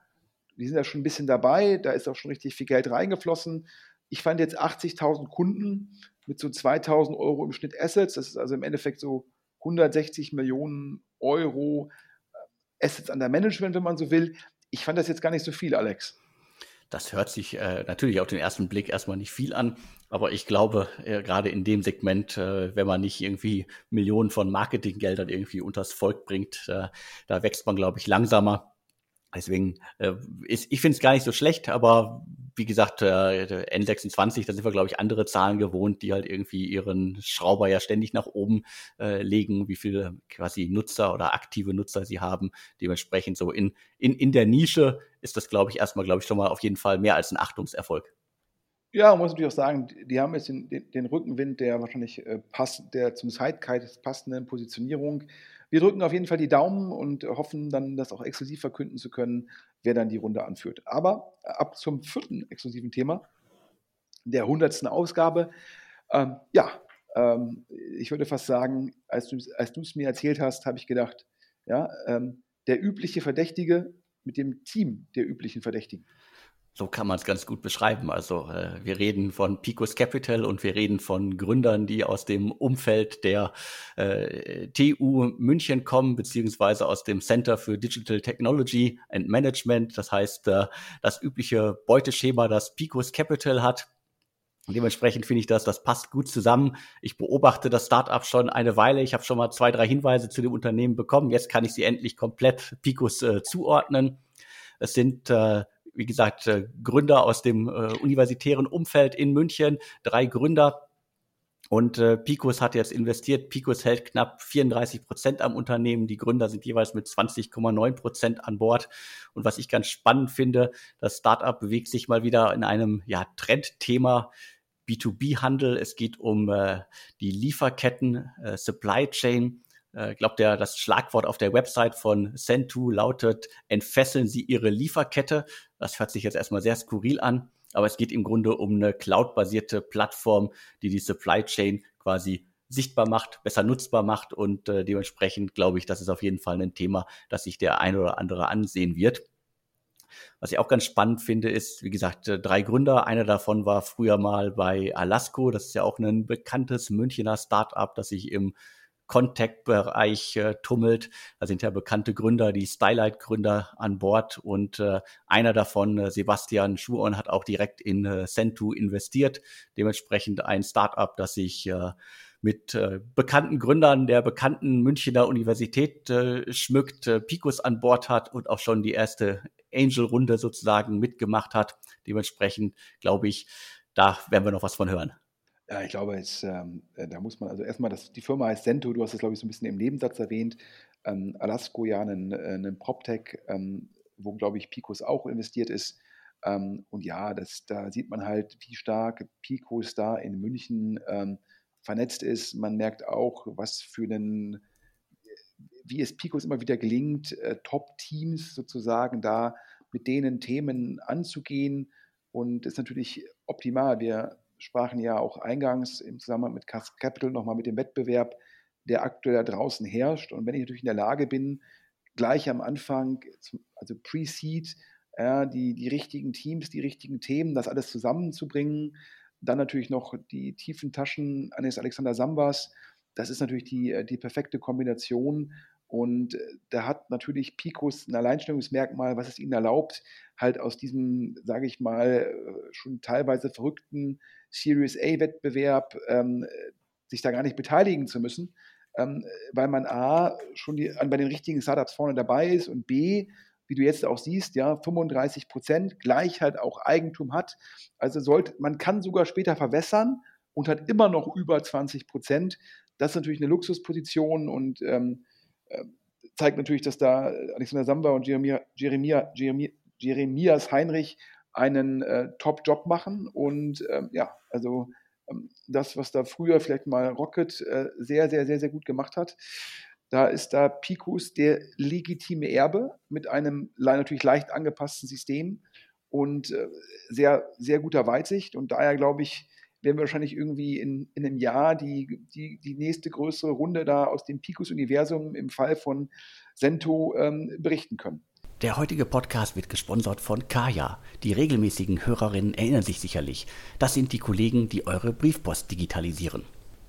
die sind ja schon ein bisschen dabei, da ist auch schon richtig viel Geld reingeflossen. Ich fand jetzt 80.000 Kunden mit so 2.000 Euro im Schnitt Assets, das ist also im Endeffekt so 160 Millionen Euro äh, Assets under Management, wenn man so will. Ich fand das jetzt gar nicht so viel, Alex. Das hört sich äh, natürlich auf den ersten Blick erstmal nicht viel an, aber ich glaube, äh, gerade in dem Segment, äh, wenn man nicht irgendwie Millionen von Marketinggeldern irgendwie unters Volk bringt, äh, da wächst man, glaube ich, langsamer. Deswegen, ist, ich finde es gar nicht so schlecht, aber wie gesagt, äh, N26, da sind wir, glaube ich, andere Zahlen gewohnt, die halt irgendwie ihren Schrauber ja ständig nach oben legen, wie viele quasi Nutzer oder aktive Nutzer sie haben. Dementsprechend so in, in, in der Nische ist das, glaube ich, erstmal, glaube ich, schon mal auf jeden Fall mehr als ein Achtungserfolg. Ja, man muss natürlich auch sagen, die haben jetzt den, den, den Rückenwind der wahrscheinlich äh, pass, der zum Sidekite passenden Positionierung wir drücken auf jeden Fall die Daumen und hoffen dann, das auch exklusiv verkünden zu können, wer dann die Runde anführt. Aber ab zum vierten exklusiven Thema, der hundertsten Ausgabe. Ähm, ja, ähm, ich würde fast sagen, als du es mir erzählt hast, habe ich gedacht, ja, ähm, der übliche Verdächtige mit dem Team der üblichen Verdächtigen. So kann man es ganz gut beschreiben. Also äh, wir reden von Picos Capital und wir reden von Gründern, die aus dem Umfeld der äh, TU München kommen, beziehungsweise aus dem Center für Digital Technology and Management. Das heißt, äh, das übliche Beuteschema, das Picos Capital hat. Dementsprechend finde ich das, das passt gut zusammen. Ich beobachte das Startup schon eine Weile. Ich habe schon mal zwei, drei Hinweise zu dem Unternehmen bekommen. Jetzt kann ich sie endlich komplett Picos äh, zuordnen. Es sind äh, wie gesagt, äh, Gründer aus dem äh, universitären Umfeld in München, drei Gründer. Und äh, Picos hat jetzt investiert. Picos hält knapp 34 Prozent am Unternehmen. Die Gründer sind jeweils mit 20,9 Prozent an Bord. Und was ich ganz spannend finde, das Startup bewegt sich mal wieder in einem ja, Trendthema. B2B-Handel. Es geht um äh, die Lieferketten, äh, Supply Chain. Äh, glaubt der, das Schlagwort auf der Website von Centu lautet, entfesseln Sie Ihre Lieferkette. Das hört sich jetzt erstmal sehr skurril an, aber es geht im Grunde um eine cloud-basierte Plattform, die die Supply Chain quasi sichtbar macht, besser nutzbar macht und äh, dementsprechend glaube ich, das ist auf jeden Fall ein Thema, das sich der ein oder andere ansehen wird. Was ich auch ganz spannend finde, ist, wie gesagt, äh, drei Gründer. Einer davon war früher mal bei Alasco. Das ist ja auch ein bekanntes Münchner Startup, das sich im Contact-Bereich äh, tummelt. Da sind ja bekannte Gründer, die Stylight-Gründer an Bord und äh, einer davon, äh, Sebastian Schuon, hat auch direkt in äh, Centu investiert. Dementsprechend ein Startup, das sich äh, mit äh, bekannten Gründern der bekannten Münchner Universität äh, schmückt, äh, Picos an Bord hat und auch schon die erste Angel-Runde sozusagen mitgemacht hat. Dementsprechend glaube ich, da werden wir noch was von hören. Ja, ich glaube, jetzt, ähm, äh, da muss man also erstmal, das, die Firma heißt Sento, du hast es, glaube ich, so ein bisschen im Nebensatz erwähnt. Ähm, Alasco ja einen, äh, einen PropTech, ähm, wo, glaube ich, Picos auch investiert ist. Ähm, und ja, das, da sieht man halt, wie stark Picos da in München ähm, vernetzt ist. Man merkt auch, was für einen, wie es Picos immer wieder gelingt, äh, Top-Teams sozusagen da mit denen Themen anzugehen. Und das ist natürlich optimal. Wir sprachen ja auch eingangs im Zusammenhang mit Capital nochmal mit dem Wettbewerb, der aktuell da draußen herrscht. Und wenn ich natürlich in der Lage bin, gleich am Anfang, also Pre-Seed, ja, die, die richtigen Teams, die richtigen Themen, das alles zusammenzubringen, dann natürlich noch die tiefen Taschen eines Alexander Sambas, das ist natürlich die, die perfekte Kombination. Und äh, da hat natürlich Picos ein Alleinstellungsmerkmal, was es ihnen erlaubt, halt aus diesem, sage ich mal, äh, schon teilweise verrückten Series A-Wettbewerb ähm, sich da gar nicht beteiligen zu müssen, ähm, weil man A, schon die, bei den richtigen Startups vorne dabei ist und B, wie du jetzt auch siehst, ja, 35 Prozent gleich halt auch Eigentum hat. Also sollte, man kann sogar später verwässern und hat immer noch über 20 Prozent. Das ist natürlich eine Luxusposition und ähm, äh, zeigt natürlich, dass da Alexander Samba und Jeremia, Jeremia, Jeremia, Jeremias Heinrich einen äh, Top-Job machen. Und ähm, ja, also ähm, das, was da früher vielleicht mal Rocket äh, sehr, sehr, sehr, sehr gut gemacht hat, da ist da Picus der legitime Erbe mit einem natürlich leicht angepassten System und äh, sehr, sehr guter Weitsicht. Und daher glaube ich, werden wir wahrscheinlich irgendwie in, in einem Jahr die, die, die nächste größere Runde da aus dem Picus-Universum im Fall von Sento ähm, berichten können. Der heutige Podcast wird gesponsert von Kaya. Die regelmäßigen Hörerinnen erinnern sich sicherlich. Das sind die Kollegen, die eure Briefpost digitalisieren.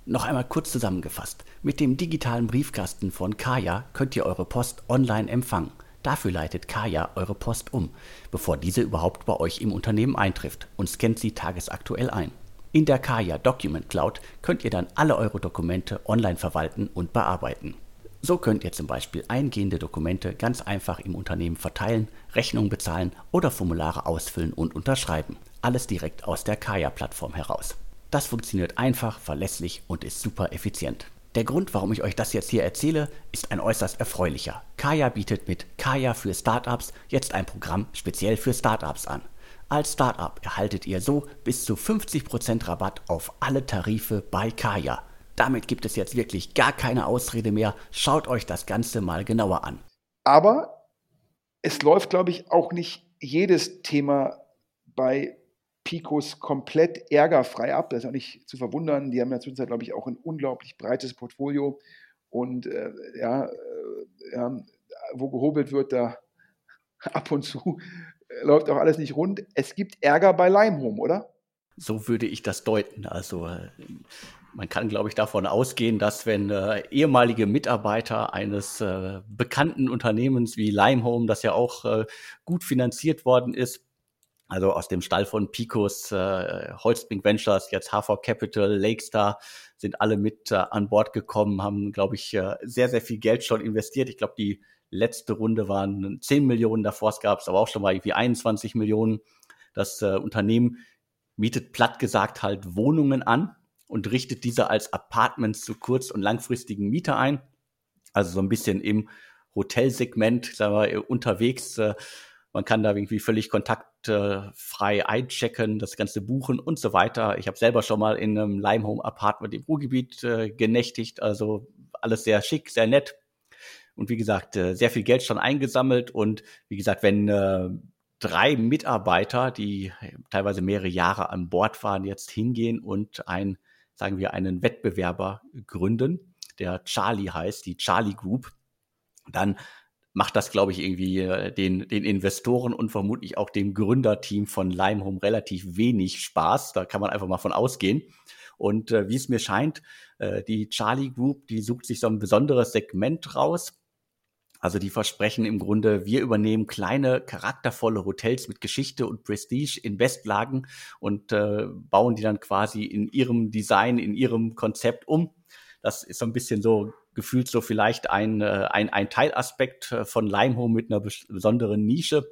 Noch einmal kurz zusammengefasst. Mit dem digitalen Briefkasten von Kaya könnt ihr eure Post online empfangen. Dafür leitet Kaya eure Post um, bevor diese überhaupt bei euch im Unternehmen eintrifft und scannt sie tagesaktuell ein. In der Kaya Document Cloud könnt ihr dann alle eure Dokumente online verwalten und bearbeiten. So könnt ihr zum Beispiel eingehende Dokumente ganz einfach im Unternehmen verteilen, Rechnungen bezahlen oder Formulare ausfüllen und unterschreiben. Alles direkt aus der Kaya-Plattform heraus. Das funktioniert einfach, verlässlich und ist super effizient. Der Grund, warum ich euch das jetzt hier erzähle, ist ein äußerst erfreulicher. Kaya bietet mit Kaya für Startups jetzt ein Programm speziell für Startups an. Als Startup erhaltet ihr so bis zu 50% Rabatt auf alle Tarife bei Kaya. Damit gibt es jetzt wirklich gar keine Ausrede mehr. Schaut euch das Ganze mal genauer an. Aber es läuft, glaube ich, auch nicht jedes Thema bei Picos komplett ärgerfrei ab. Das ist auch nicht zu verwundern. Die haben ja zwischenzeit, glaube ich, auch ein unglaublich breites Portfolio. Und äh, ja, äh, ja, wo gehobelt wird, da ab und zu läuft auch alles nicht rund. Es gibt Ärger bei Limehome, oder? So würde ich das deuten. Also äh, man kann, glaube ich, davon ausgehen, dass wenn äh, ehemalige Mitarbeiter eines äh, bekannten Unternehmens wie Limehome, das ja auch äh, gut finanziert worden ist, also aus dem Stall von Picos, äh, Holzbrink Ventures, jetzt HV Capital, Lakestar, sind alle mit äh, an Bord gekommen, haben, glaube ich, äh, sehr, sehr viel Geld schon investiert. Ich glaube, die letzte Runde waren 10 Millionen, davor gab es aber auch schon mal irgendwie 21 Millionen. Das äh, Unternehmen mietet platt gesagt halt Wohnungen an und richtet diese als Apartments zu kurz- und langfristigen Mieter ein. Also so ein bisschen im Hotelsegment, sagen wir, unterwegs. Äh, man kann da irgendwie völlig kontaktfrei einchecken, das Ganze buchen und so weiter. Ich habe selber schon mal in einem Limehome Apartment im Ruhrgebiet äh, genächtigt, also alles sehr schick, sehr nett. Und wie gesagt, äh, sehr viel Geld schon eingesammelt. Und wie gesagt, wenn äh, drei Mitarbeiter, die teilweise mehrere Jahre an Bord waren, jetzt hingehen und ein sagen wir, einen Wettbewerber gründen, der Charlie heißt, die Charlie Group, dann macht das, glaube ich, irgendwie äh, den, den Investoren und vermutlich auch dem Gründerteam von Limehome relativ wenig Spaß. Da kann man einfach mal von ausgehen. Und äh, wie es mir scheint, äh, die Charlie Group, die sucht sich so ein besonderes Segment raus, also die versprechen im Grunde, wir übernehmen kleine, charaktervolle Hotels mit Geschichte und Prestige in Westlagen und äh, bauen die dann quasi in ihrem Design, in ihrem Konzept um. Das ist so ein bisschen so gefühlt so vielleicht ein, äh, ein, ein Teilaspekt äh, von Limehome mit einer besonderen Nische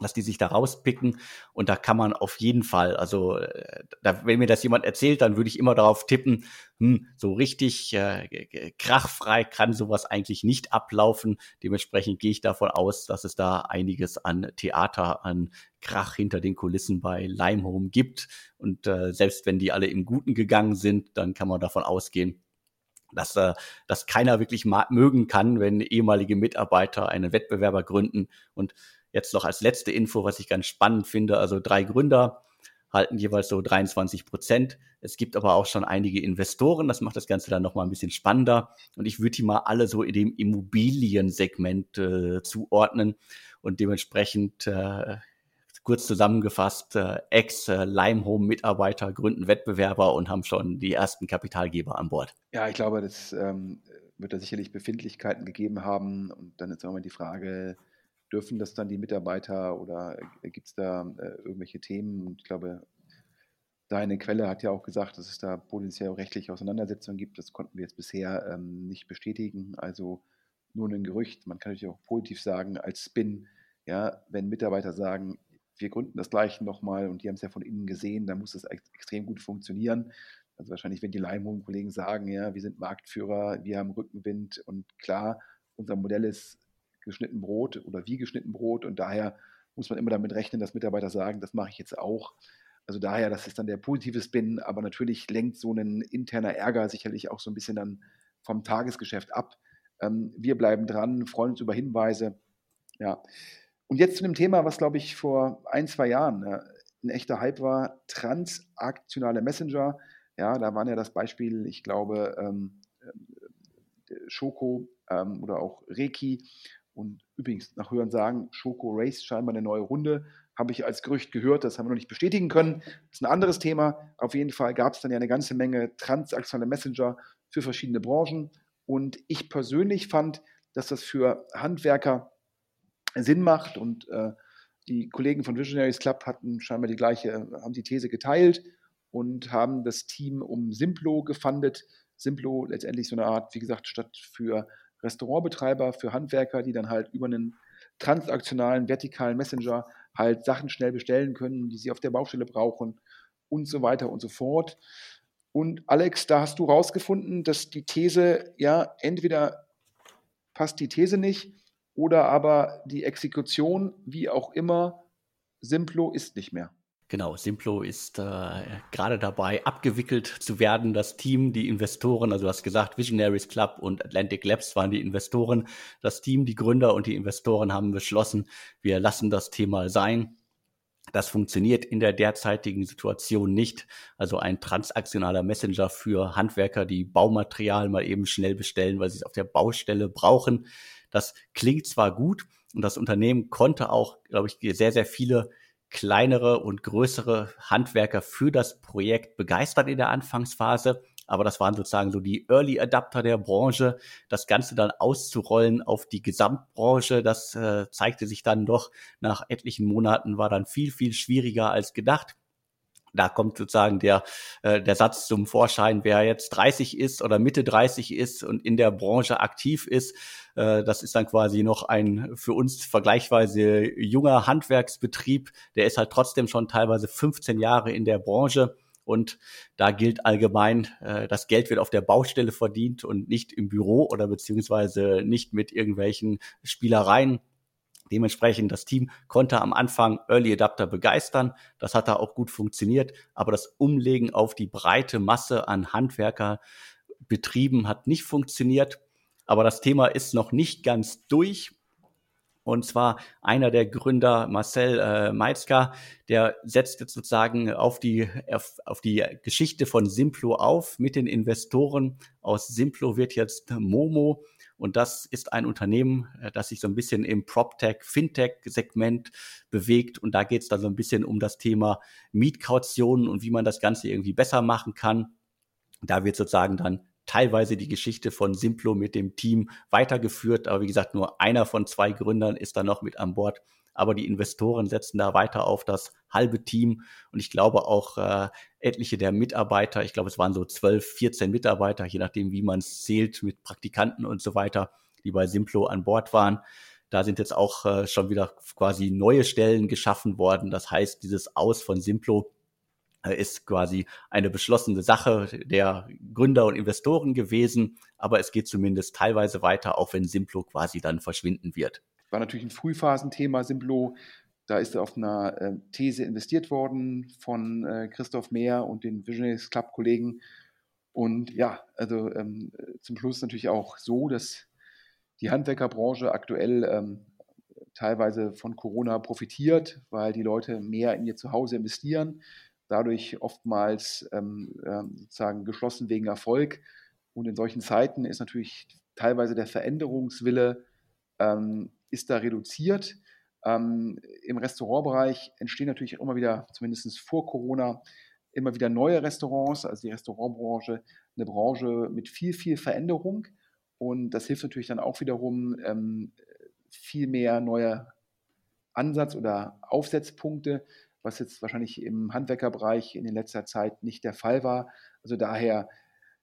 dass die sich da rauspicken. Und da kann man auf jeden Fall, also äh, da, wenn mir das jemand erzählt, dann würde ich immer darauf tippen, hm, so richtig äh, krachfrei kann sowas eigentlich nicht ablaufen. Dementsprechend gehe ich davon aus, dass es da einiges an Theater, an Krach hinter den Kulissen bei Limehome gibt. Und äh, selbst wenn die alle im Guten gegangen sind, dann kann man davon ausgehen, dass, äh, dass keiner wirklich mögen kann, wenn ehemalige Mitarbeiter einen Wettbewerber gründen und Jetzt noch als letzte Info, was ich ganz spannend finde, also drei Gründer halten jeweils so 23 Prozent. Es gibt aber auch schon einige Investoren, das macht das Ganze dann nochmal ein bisschen spannender. Und ich würde die mal alle so in dem Immobiliensegment äh, zuordnen und dementsprechend äh, kurz zusammengefasst, äh, Ex-Limehome-Mitarbeiter gründen Wettbewerber und haben schon die ersten Kapitalgeber an Bord. Ja, ich glaube, das ähm, wird da sicherlich Befindlichkeiten gegeben haben. Und dann ist auch mal die Frage, dürfen das dann die Mitarbeiter oder äh, gibt es da äh, irgendwelche Themen? Und ich glaube, deine Quelle hat ja auch gesagt, dass es da potenziell rechtliche Auseinandersetzungen gibt. Das konnten wir jetzt bisher ähm, nicht bestätigen. Also nur ein Gerücht. Man kann natürlich auch positiv sagen, als Spin, ja, wenn Mitarbeiter sagen, wir gründen das gleiche nochmal und die haben es ja von innen gesehen, dann muss das ex extrem gut funktionieren. Also wahrscheinlich, wenn die Leimhohen-Kollegen sagen, ja, wir sind Marktführer, wir haben Rückenwind und klar, unser Modell ist geschnitten Brot oder wie geschnitten Brot und daher muss man immer damit rechnen, dass Mitarbeiter sagen, das mache ich jetzt auch. Also daher, das ist dann der positive Spin, aber natürlich lenkt so ein interner Ärger sicherlich auch so ein bisschen dann vom Tagesgeschäft ab. Ähm, wir bleiben dran, freuen uns über Hinweise. Ja. Und jetzt zu dem Thema, was glaube ich vor ein, zwei Jahren äh, ein echter Hype war, transaktionale Messenger. Ja, da waren ja das Beispiel, ich glaube, ähm, äh, Schoko ähm, oder auch Reiki. Und übrigens, nach Hören sagen, Schoko Race scheinbar eine neue Runde. Habe ich als Gerücht gehört, das haben wir noch nicht bestätigen können. Das ist ein anderes Thema. Auf jeden Fall gab es dann ja eine ganze Menge transaktionale Messenger für verschiedene Branchen. Und ich persönlich fand, dass das für Handwerker Sinn macht. Und äh, die Kollegen von Visionaries Club hatten scheinbar die gleiche, haben die These geteilt und haben das Team um Simplo gefundet. Simplo letztendlich so eine Art, wie gesagt, statt für Restaurantbetreiber, für Handwerker, die dann halt über einen transaktionalen, vertikalen Messenger halt Sachen schnell bestellen können, die sie auf der Baustelle brauchen und so weiter und so fort. Und Alex, da hast du rausgefunden, dass die These, ja, entweder passt die These nicht oder aber die Exekution, wie auch immer, Simplo ist nicht mehr. Genau, Simplo ist äh, gerade dabei, abgewickelt zu werden. Das Team, die Investoren, also du hast gesagt, Visionaries Club und Atlantic Labs waren die Investoren. Das Team, die Gründer und die Investoren haben beschlossen, wir lassen das Thema sein. Das funktioniert in der derzeitigen Situation nicht. Also ein transaktionaler Messenger für Handwerker, die Baumaterial mal eben schnell bestellen, weil sie es auf der Baustelle brauchen. Das klingt zwar gut und das Unternehmen konnte auch, glaube ich, sehr, sehr viele kleinere und größere Handwerker für das Projekt begeistert in der Anfangsphase. Aber das waren sozusagen so die Early Adapter der Branche. Das Ganze dann auszurollen auf die Gesamtbranche, das äh, zeigte sich dann doch nach etlichen Monaten, war dann viel, viel schwieriger als gedacht. Da kommt sozusagen der, äh, der Satz zum Vorschein, wer jetzt 30 ist oder Mitte 30 ist und in der Branche aktiv ist, äh, das ist dann quasi noch ein für uns vergleichsweise junger Handwerksbetrieb. Der ist halt trotzdem schon teilweise 15 Jahre in der Branche. Und da gilt allgemein, äh, das Geld wird auf der Baustelle verdient und nicht im Büro oder beziehungsweise nicht mit irgendwelchen Spielereien. Dementsprechend, das Team konnte am Anfang Early Adapter begeistern. Das hat da auch gut funktioniert. Aber das Umlegen auf die breite Masse an Handwerkerbetrieben hat nicht funktioniert. Aber das Thema ist noch nicht ganz durch. Und zwar einer der Gründer, Marcel äh, Meitzka, der setzt jetzt sozusagen auf die, auf, auf die Geschichte von Simplo auf mit den Investoren. Aus Simplo wird jetzt Momo. Und das ist ein Unternehmen, äh, das sich so ein bisschen im PropTech, Fintech-Segment bewegt. Und da geht es dann so ein bisschen um das Thema Mietkautionen und wie man das Ganze irgendwie besser machen kann. Da wird sozusagen dann teilweise die Geschichte von Simplo mit dem Team weitergeführt. Aber wie gesagt, nur einer von zwei Gründern ist da noch mit an Bord. Aber die Investoren setzen da weiter auf das halbe Team. Und ich glaube auch äh, etliche der Mitarbeiter, ich glaube, es waren so 12, 14 Mitarbeiter, je nachdem, wie man es zählt, mit Praktikanten und so weiter, die bei Simplo an Bord waren. Da sind jetzt auch äh, schon wieder quasi neue Stellen geschaffen worden. Das heißt, dieses Aus von Simplo ist quasi eine beschlossene Sache der Gründer und Investoren gewesen, aber es geht zumindest teilweise weiter, auch wenn Simplo quasi dann verschwinden wird. War natürlich ein Frühphasenthema, Simplo. Da ist auf einer äh, These investiert worden von äh, Christoph Mehr und den Visionaries Club Kollegen. Und ja, also ähm, zum Schluss natürlich auch so, dass die Handwerkerbranche aktuell ähm, teilweise von Corona profitiert, weil die Leute mehr in ihr Zuhause investieren dadurch oftmals ähm, sozusagen geschlossen wegen Erfolg. Und in solchen Zeiten ist natürlich teilweise der Veränderungswille ähm, ist da reduziert. Ähm, Im Restaurantbereich entstehen natürlich immer wieder, zumindest vor Corona, immer wieder neue Restaurants. Also die Restaurantbranche, eine Branche mit viel, viel Veränderung. Und das hilft natürlich dann auch wiederum, ähm, viel mehr neue Ansatz- oder Aufsetzpunkte was jetzt wahrscheinlich im Handwerkerbereich in letzter Zeit nicht der Fall war. Also daher,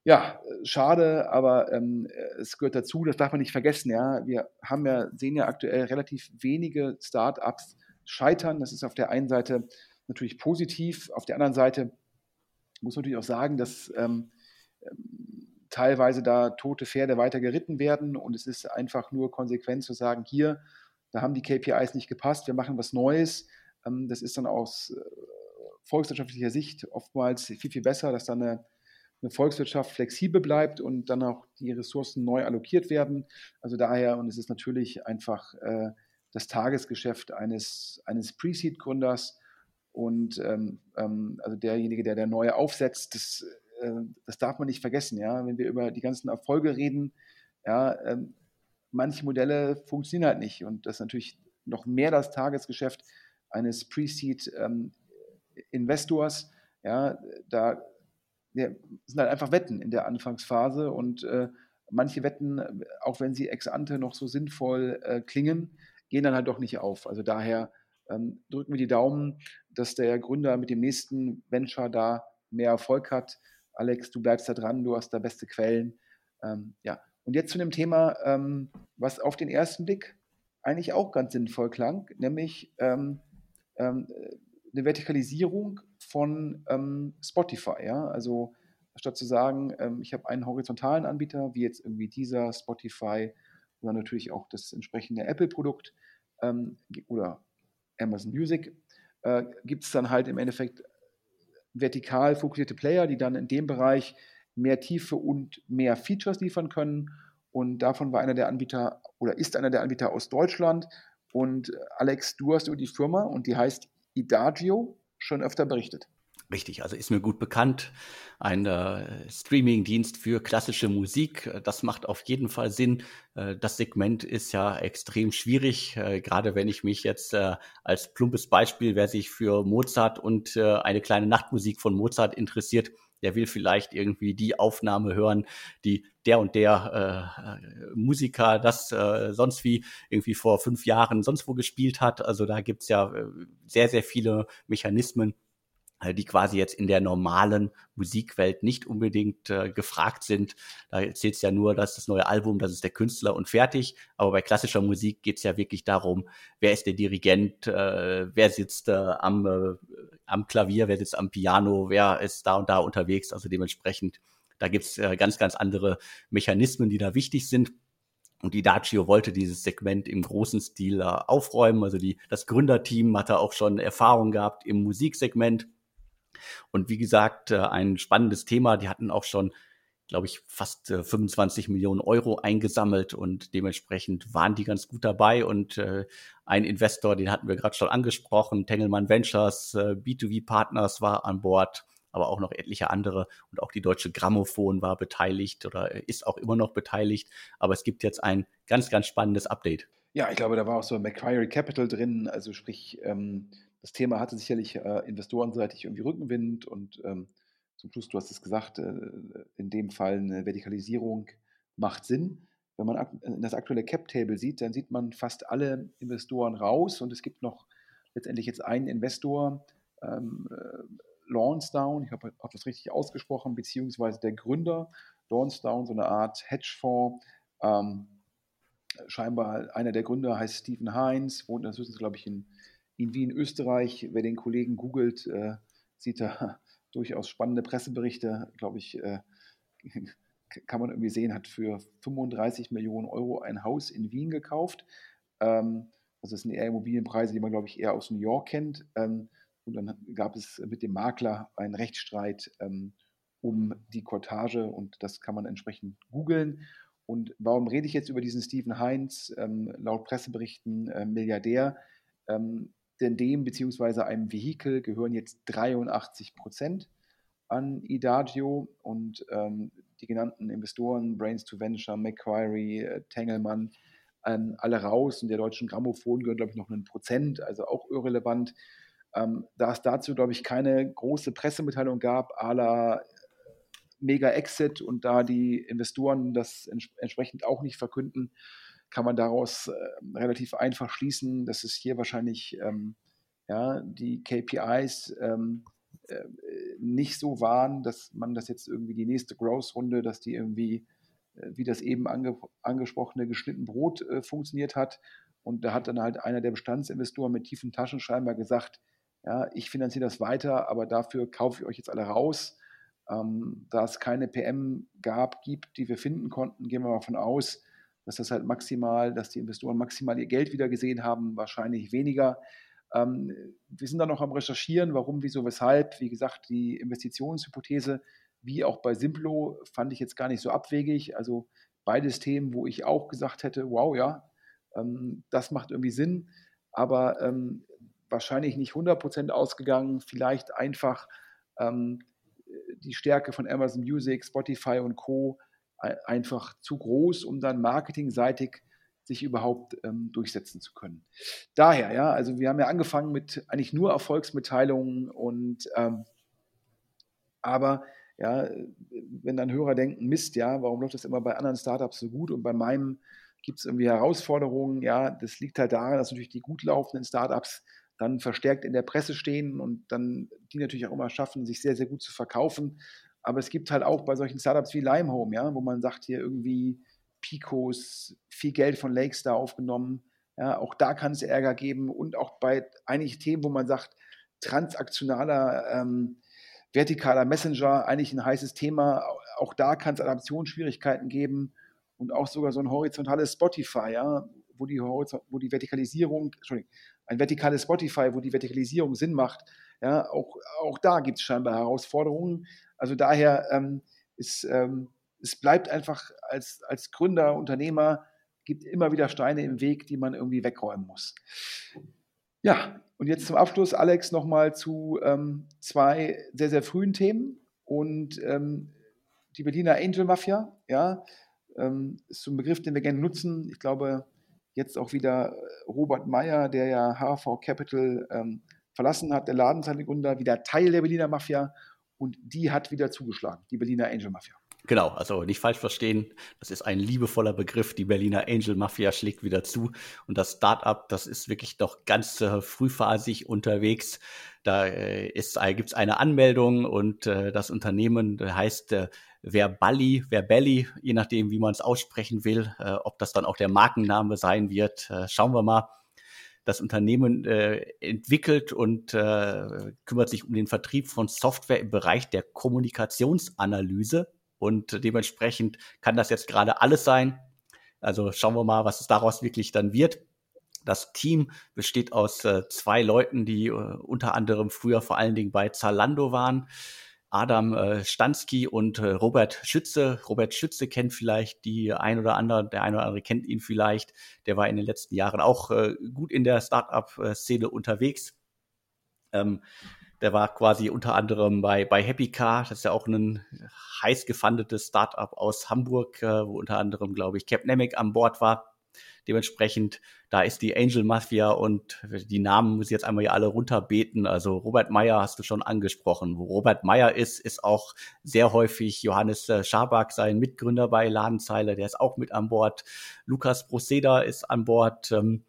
ja, schade, aber ähm, es gehört dazu, das darf man nicht vergessen. Ja, wir haben ja, sehen ja aktuell relativ wenige Startups scheitern. Das ist auf der einen Seite natürlich positiv, auf der anderen Seite muss man natürlich auch sagen, dass ähm, teilweise da tote Pferde weiter geritten werden und es ist einfach nur konsequent zu sagen, hier da haben die KPIs nicht gepasst, wir machen was Neues. Ähm, das ist dann aus äh, volkswirtschaftlicher Sicht oftmals viel, viel besser, dass dann eine, eine Volkswirtschaft flexibel bleibt und dann auch die Ressourcen neu allokiert werden. Also daher, und es ist natürlich einfach äh, das Tagesgeschäft eines, eines Pre-Seed-Gründers und ähm, ähm, also derjenige, der der neue aufsetzt, das, äh, das darf man nicht vergessen. Ja? Wenn wir über die ganzen Erfolge reden, ja, ähm, manche Modelle funktionieren halt nicht und das ist natürlich noch mehr das Tagesgeschäft eines Pre-Seed ähm, ja, da ja, sind halt einfach Wetten in der Anfangsphase und äh, manche Wetten, auch wenn sie ex ante noch so sinnvoll äh, klingen, gehen dann halt doch nicht auf. Also daher ähm, drücken wir die Daumen, dass der Gründer mit dem nächsten Venture da mehr Erfolg hat. Alex, du bleibst da dran, du hast da beste Quellen. Ähm, ja. Und jetzt zu dem Thema, ähm, was auf den ersten Blick eigentlich auch ganz sinnvoll klang, nämlich ähm, eine Vertikalisierung von ähm, Spotify. Ja? Also statt zu sagen, ähm, ich habe einen horizontalen Anbieter, wie jetzt irgendwie dieser, Spotify oder natürlich auch das entsprechende Apple-Produkt ähm, oder Amazon Music, äh, gibt es dann halt im Endeffekt vertikal fokussierte Player, die dann in dem Bereich mehr Tiefe und mehr Features liefern können. Und davon war einer der Anbieter oder ist einer der Anbieter aus Deutschland. Und äh, Alex, du hast über die Firma und die heißt Idagio schon öfter berichtet. Richtig, also ist mir gut bekannt. Ein äh, Streaming-Dienst für klassische Musik. Das macht auf jeden Fall Sinn. Äh, das Segment ist ja extrem schwierig, äh, gerade wenn ich mich jetzt äh, als plumpes Beispiel, wer sich für Mozart und äh, eine kleine Nachtmusik von Mozart interessiert, der will vielleicht irgendwie die Aufnahme hören, die der und der äh, Musiker das äh, sonst wie irgendwie vor fünf Jahren sonst wo gespielt hat. Also da gibt's ja äh, sehr, sehr viele Mechanismen, die quasi jetzt in der normalen Musikwelt nicht unbedingt äh, gefragt sind. Da zählt es ja nur, dass das neue Album, das ist der Künstler und fertig. Aber bei klassischer Musik geht es ja wirklich darum, wer ist der Dirigent, äh, wer sitzt äh, am, äh, am Klavier, wer sitzt am Piano, wer ist da und da unterwegs. Also dementsprechend, da gibt es äh, ganz, ganz andere Mechanismen, die da wichtig sind. Und die Dacio wollte dieses Segment im großen Stil äh, aufräumen. Also die, das Gründerteam hatte auch schon Erfahrung gehabt im Musiksegment und wie gesagt, äh, ein spannendes Thema. Die hatten auch schon, glaube ich, fast 25 äh, Millionen Euro eingesammelt und dementsprechend waren die ganz gut dabei. Und äh, ein Investor, den hatten wir gerade schon angesprochen, Tengelmann Ventures, B2B Partners war an Bord aber auch noch etliche andere und auch die Deutsche Grammophon war beteiligt oder ist auch immer noch beteiligt. Aber es gibt jetzt ein ganz, ganz spannendes Update. Ja, ich glaube, da war auch so Macquarie Capital drin, also sprich ähm, das Thema hatte sicherlich äh, investorenseitig irgendwie Rückenwind und ähm, zum Schluss, du hast es gesagt, äh, in dem Fall eine Vertikalisierung macht Sinn. Wenn man das aktuelle Cap-Table sieht, dann sieht man fast alle Investoren raus und es gibt noch letztendlich jetzt einen Investor, ähm, äh, Lansdowne, ich habe hab das richtig ausgesprochen, beziehungsweise der Gründer, Lansdowne, so eine Art Hedgefonds, ähm, scheinbar einer der Gründer heißt Stephen Heinz, wohnt inzwischen, glaube ich, in in Wien, Österreich. Wer den Kollegen googelt, äh, sieht da [LAUGHS] durchaus spannende Presseberichte, glaube ich, äh, [LAUGHS] kann man irgendwie sehen, hat für 35 Millionen Euro ein Haus in Wien gekauft. Ähm, also das sind eher Immobilienpreise, die man, glaube ich, eher aus New York kennt. Ähm, und dann gab es mit dem Makler einen Rechtsstreit ähm, um die Kortage und das kann man entsprechend googeln. Und warum rede ich jetzt über diesen Stephen Heinz, ähm, laut Presseberichten äh, Milliardär? Ähm, denn dem bzw. einem Vehikel gehören jetzt 83 Prozent an Idagio und ähm, die genannten Investoren, Brains to Venture, Macquarie, äh, Tengelmann, ähm, alle raus und der deutschen Grammophon gehört, glaube ich, noch ein Prozent, also auch irrelevant. Ähm, da es dazu, glaube ich, keine große Pressemitteilung gab, à la äh, Mega Exit und da die Investoren das ents entsprechend auch nicht verkünden, kann man daraus äh, relativ einfach schließen, dass es hier wahrscheinlich ähm, ja, die KPIs ähm, äh, nicht so waren, dass man das jetzt irgendwie die nächste Growth-Runde, dass die irgendwie, äh, wie das eben ange angesprochene, geschnitten Brot äh, funktioniert hat. Und da hat dann halt einer der Bestandsinvestoren mit tiefen Taschen scheinbar gesagt, ja, ich finanziere das weiter, aber dafür kaufe ich euch jetzt alle raus. Ähm, da es keine PM gab, gibt, die wir finden konnten, gehen wir mal davon aus, dass das halt maximal, dass die Investoren maximal ihr Geld wieder gesehen haben, wahrscheinlich weniger. Ähm, wir sind da noch am Recherchieren, warum, wieso, weshalb. Wie gesagt, die Investitionshypothese, wie auch bei Simplo, fand ich jetzt gar nicht so abwegig. Also beides Themen, wo ich auch gesagt hätte, wow, ja, ähm, das macht irgendwie Sinn, aber ähm, wahrscheinlich nicht 100% ausgegangen, vielleicht einfach ähm, die Stärke von Amazon Music, Spotify und Co. einfach zu groß, um dann marketingseitig sich überhaupt ähm, durchsetzen zu können. Daher, ja, also wir haben ja angefangen mit eigentlich nur Erfolgsmitteilungen und ähm, aber ja, wenn dann Hörer denken, Mist, ja, warum läuft das immer bei anderen Startups so gut und bei meinem gibt es irgendwie Herausforderungen, ja, das liegt halt daran, dass natürlich die gut laufenden Startups dann verstärkt in der Presse stehen und dann die natürlich auch immer schaffen, sich sehr, sehr gut zu verkaufen. Aber es gibt halt auch bei solchen Startups wie Limehome, ja, wo man sagt, hier irgendwie Picos, viel Geld von Lakestar aufgenommen. Ja, auch da kann es Ärger geben und auch bei einigen Themen, wo man sagt, transaktionaler, ähm, vertikaler Messenger, eigentlich ein heißes Thema. Auch da kann es Adaptionsschwierigkeiten geben und auch sogar so ein horizontales Spotify, ja, wo die, wo die Vertikalisierung, Entschuldigung, ein vertikales Spotify, wo die Vertikalisierung Sinn macht. Ja, auch, auch da gibt es scheinbar Herausforderungen. Also daher ähm, ist, ähm, es bleibt einfach als, als Gründer, Unternehmer, gibt immer wieder Steine im Weg, die man irgendwie wegräumen muss. Ja, und jetzt zum Abschluss, Alex, nochmal zu ähm, zwei sehr, sehr frühen Themen. Und ähm, die Berliner Angel Mafia, ja, ähm, ist so ein Begriff, den wir gerne nutzen. Ich glaube, jetzt auch wieder äh, Robert Meyer, der ja HV Capital ähm, verlassen hat, der Ladenzeitgründer, wieder Teil der Berliner Mafia und die hat wieder zugeschlagen, die Berliner Angel Mafia. Genau, also nicht falsch verstehen, das ist ein liebevoller Begriff. Die Berliner Angel Mafia schlägt wieder zu und das Startup, das ist wirklich noch ganz äh, frühphasig unterwegs. Da äh, äh, gibt es eine Anmeldung und äh, das Unternehmen heißt äh, Verbali, Verbelli, je nachdem, wie man es aussprechen will, äh, ob das dann auch der Markenname sein wird, äh, schauen wir mal. Das Unternehmen äh, entwickelt und äh, kümmert sich um den Vertrieb von Software im Bereich der Kommunikationsanalyse und dementsprechend kann das jetzt gerade alles sein. Also schauen wir mal, was es daraus wirklich dann wird. Das Team besteht aus äh, zwei Leuten, die äh, unter anderem früher vor allen Dingen bei Zalando waren. Adam äh, Stansky und äh, Robert Schütze. Robert Schütze kennt vielleicht die ein oder andere, der ein oder andere kennt ihn vielleicht. Der war in den letzten Jahren auch äh, gut in der Startup-Szene unterwegs. Ähm, der war quasi unter anderem bei, bei Happy Car, das ist ja auch ein heiß gefundetes Startup aus Hamburg, wo unter anderem, glaube ich, Capnemic an Bord war. Dementsprechend, da ist die Angel Mafia und die Namen muss ich jetzt einmal hier alle runterbeten. Also Robert Meyer hast du schon angesprochen. Wo Robert Meyer ist, ist auch sehr häufig Johannes äh, Schabak, sein Mitgründer bei Ladenzeile, der ist auch mit an Bord. Lukas Proceda ist an Bord. Ähm,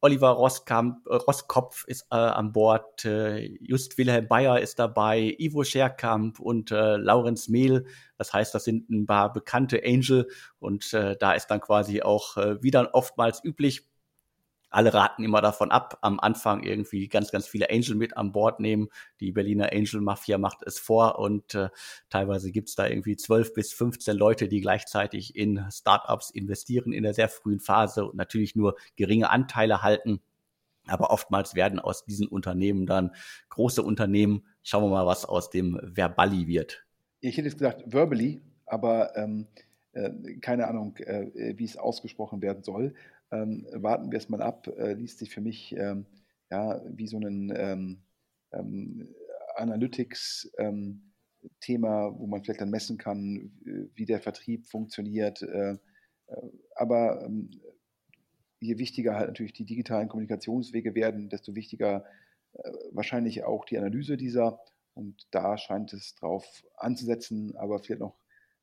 Oliver Roskamp, äh, Roskopf ist äh, an Bord, äh, Just Wilhelm Bayer ist dabei, Ivo Scherkamp und äh, Laurenz Mehl. Das heißt, das sind ein paar bekannte Angel und äh, da ist dann quasi auch äh, wieder oftmals üblich, alle raten immer davon ab, am Anfang irgendwie ganz, ganz viele Angel mit an Bord nehmen. Die Berliner Angel Mafia macht es vor und äh, teilweise gibt's da irgendwie zwölf bis 15 Leute, die gleichzeitig in Startups investieren in der sehr frühen Phase und natürlich nur geringe Anteile halten. Aber oftmals werden aus diesen Unternehmen dann große Unternehmen. Schauen wir mal, was aus dem Verbali wird. Ich hätte jetzt gesagt verbally, aber ähm, äh, keine Ahnung, äh, wie es ausgesprochen werden soll ähm, warten wir es mal ab, äh, liest sich für mich ähm, ja, wie so ein ähm, ähm Analytics-Thema, ähm, wo man vielleicht dann messen kann, wie der Vertrieb funktioniert. Äh, äh, aber je wichtiger halt natürlich die digitalen Kommunikationswege werden, desto wichtiger äh, wahrscheinlich auch die Analyse dieser. Und da scheint es drauf anzusetzen, aber vielleicht noch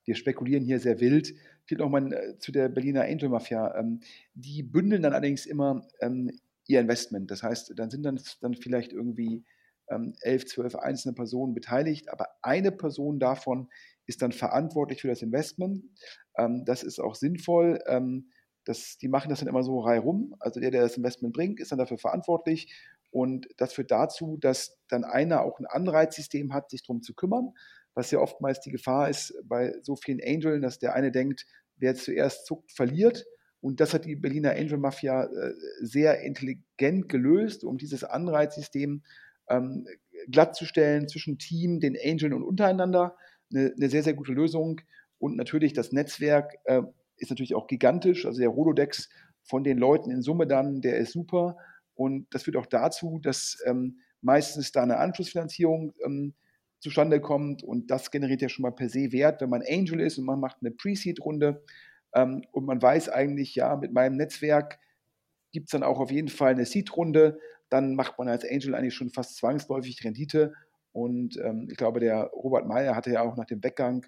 wir spekulieren hier sehr wild. Vielleicht nochmal äh, zu der Berliner Angel Mafia. Ähm, die bündeln dann allerdings immer ähm, ihr Investment. Das heißt, dann sind dann, dann vielleicht irgendwie ähm, elf, zwölf einzelne Personen beteiligt, aber eine Person davon ist dann verantwortlich für das Investment. Ähm, das ist auch sinnvoll. Ähm, das, die machen das dann immer so reihum. Also der, der das Investment bringt, ist dann dafür verantwortlich. Und das führt dazu, dass dann einer auch ein Anreizsystem hat, sich darum zu kümmern was ja oftmals die Gefahr ist bei so vielen Angeln, dass der eine denkt, wer zuerst zuckt, verliert Und das hat die Berliner Angel Mafia äh, sehr intelligent gelöst, um dieses Anreizsystem ähm, glattzustellen zwischen Team, den Angeln und untereinander. Eine, eine, sehr, sehr gute Lösung. Und natürlich das Netzwerk äh, ist natürlich auch gigantisch. Also der Rolodex von den Leuten in Summe dann, der ist super. Und das führt auch dazu, dass ähm, meistens da eine Anschlussfinanzierung ähm, zustande kommt. Und das generiert ja schon mal per se Wert, wenn man Angel ist und man macht eine Pre-Seed-Runde ähm, und man weiß eigentlich, ja, mit meinem Netzwerk gibt es dann auch auf jeden Fall eine Seed-Runde. Dann macht man als Angel eigentlich schon fast zwangsläufig Rendite. Und ähm, ich glaube, der Robert Meyer hatte ja auch nach dem Weggang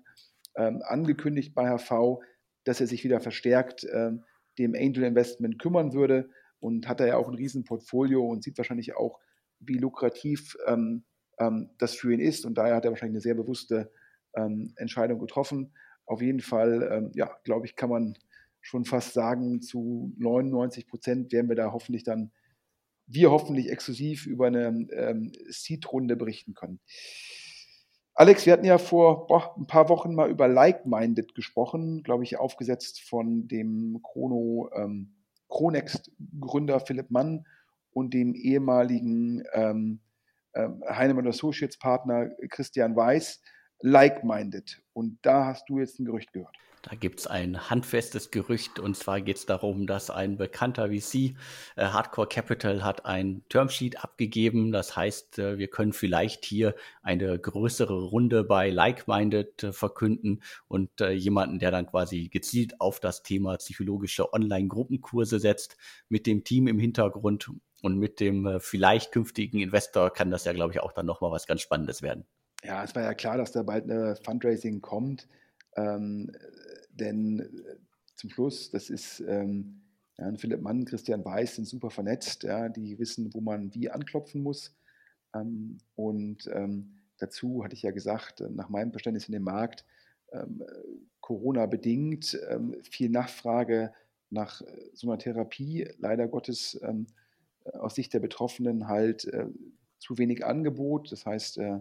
ähm, angekündigt bei HV, dass er sich wieder verstärkt ähm, dem Angel Investment kümmern würde und hat da ja auch ein Riesenportfolio und sieht wahrscheinlich auch, wie lukrativ ähm, ähm, das für ihn ist. Und daher hat er wahrscheinlich eine sehr bewusste ähm, Entscheidung getroffen. Auf jeden Fall, ähm, ja, glaube ich, kann man schon fast sagen, zu 99 Prozent werden wir da hoffentlich dann, wir hoffentlich exklusiv über eine ähm, Seed-Runde berichten können. Alex, wir hatten ja vor boah, ein paar Wochen mal über Like-Minded gesprochen, glaube ich, aufgesetzt von dem Chrono ähm, Chronext-Gründer Philipp Mann und dem ehemaligen ähm, äh, Heinemann Associates Partner Christian Weiß like-minded. Und da hast du jetzt ein Gerücht gehört. Da gibt es ein handfestes Gerücht und zwar geht es darum, dass ein bekannter VC, äh, Hardcore Capital, hat ein Termsheet abgegeben. Das heißt, äh, wir können vielleicht hier eine größere Runde bei Like-Minded äh, verkünden und äh, jemanden, der dann quasi gezielt auf das Thema psychologische Online-Gruppenkurse setzt, mit dem Team im Hintergrund und mit dem äh, vielleicht künftigen Investor kann das ja, glaube ich, auch dann nochmal was ganz Spannendes werden. Ja, es war ja klar, dass da bald eine Fundraising kommt, ähm, denn äh, zum Schluss, das ist ähm, ja, Philipp Mann, Christian Weiß sind super vernetzt, ja, die wissen, wo man wie anklopfen muss. Ähm, und ähm, dazu hatte ich ja gesagt, äh, nach meinem Verständnis in dem Markt, ähm, Corona bedingt, ähm, viel Nachfrage nach so einer Therapie, leider Gottes aus Sicht der Betroffenen halt äh, zu wenig Angebot. Das heißt, äh,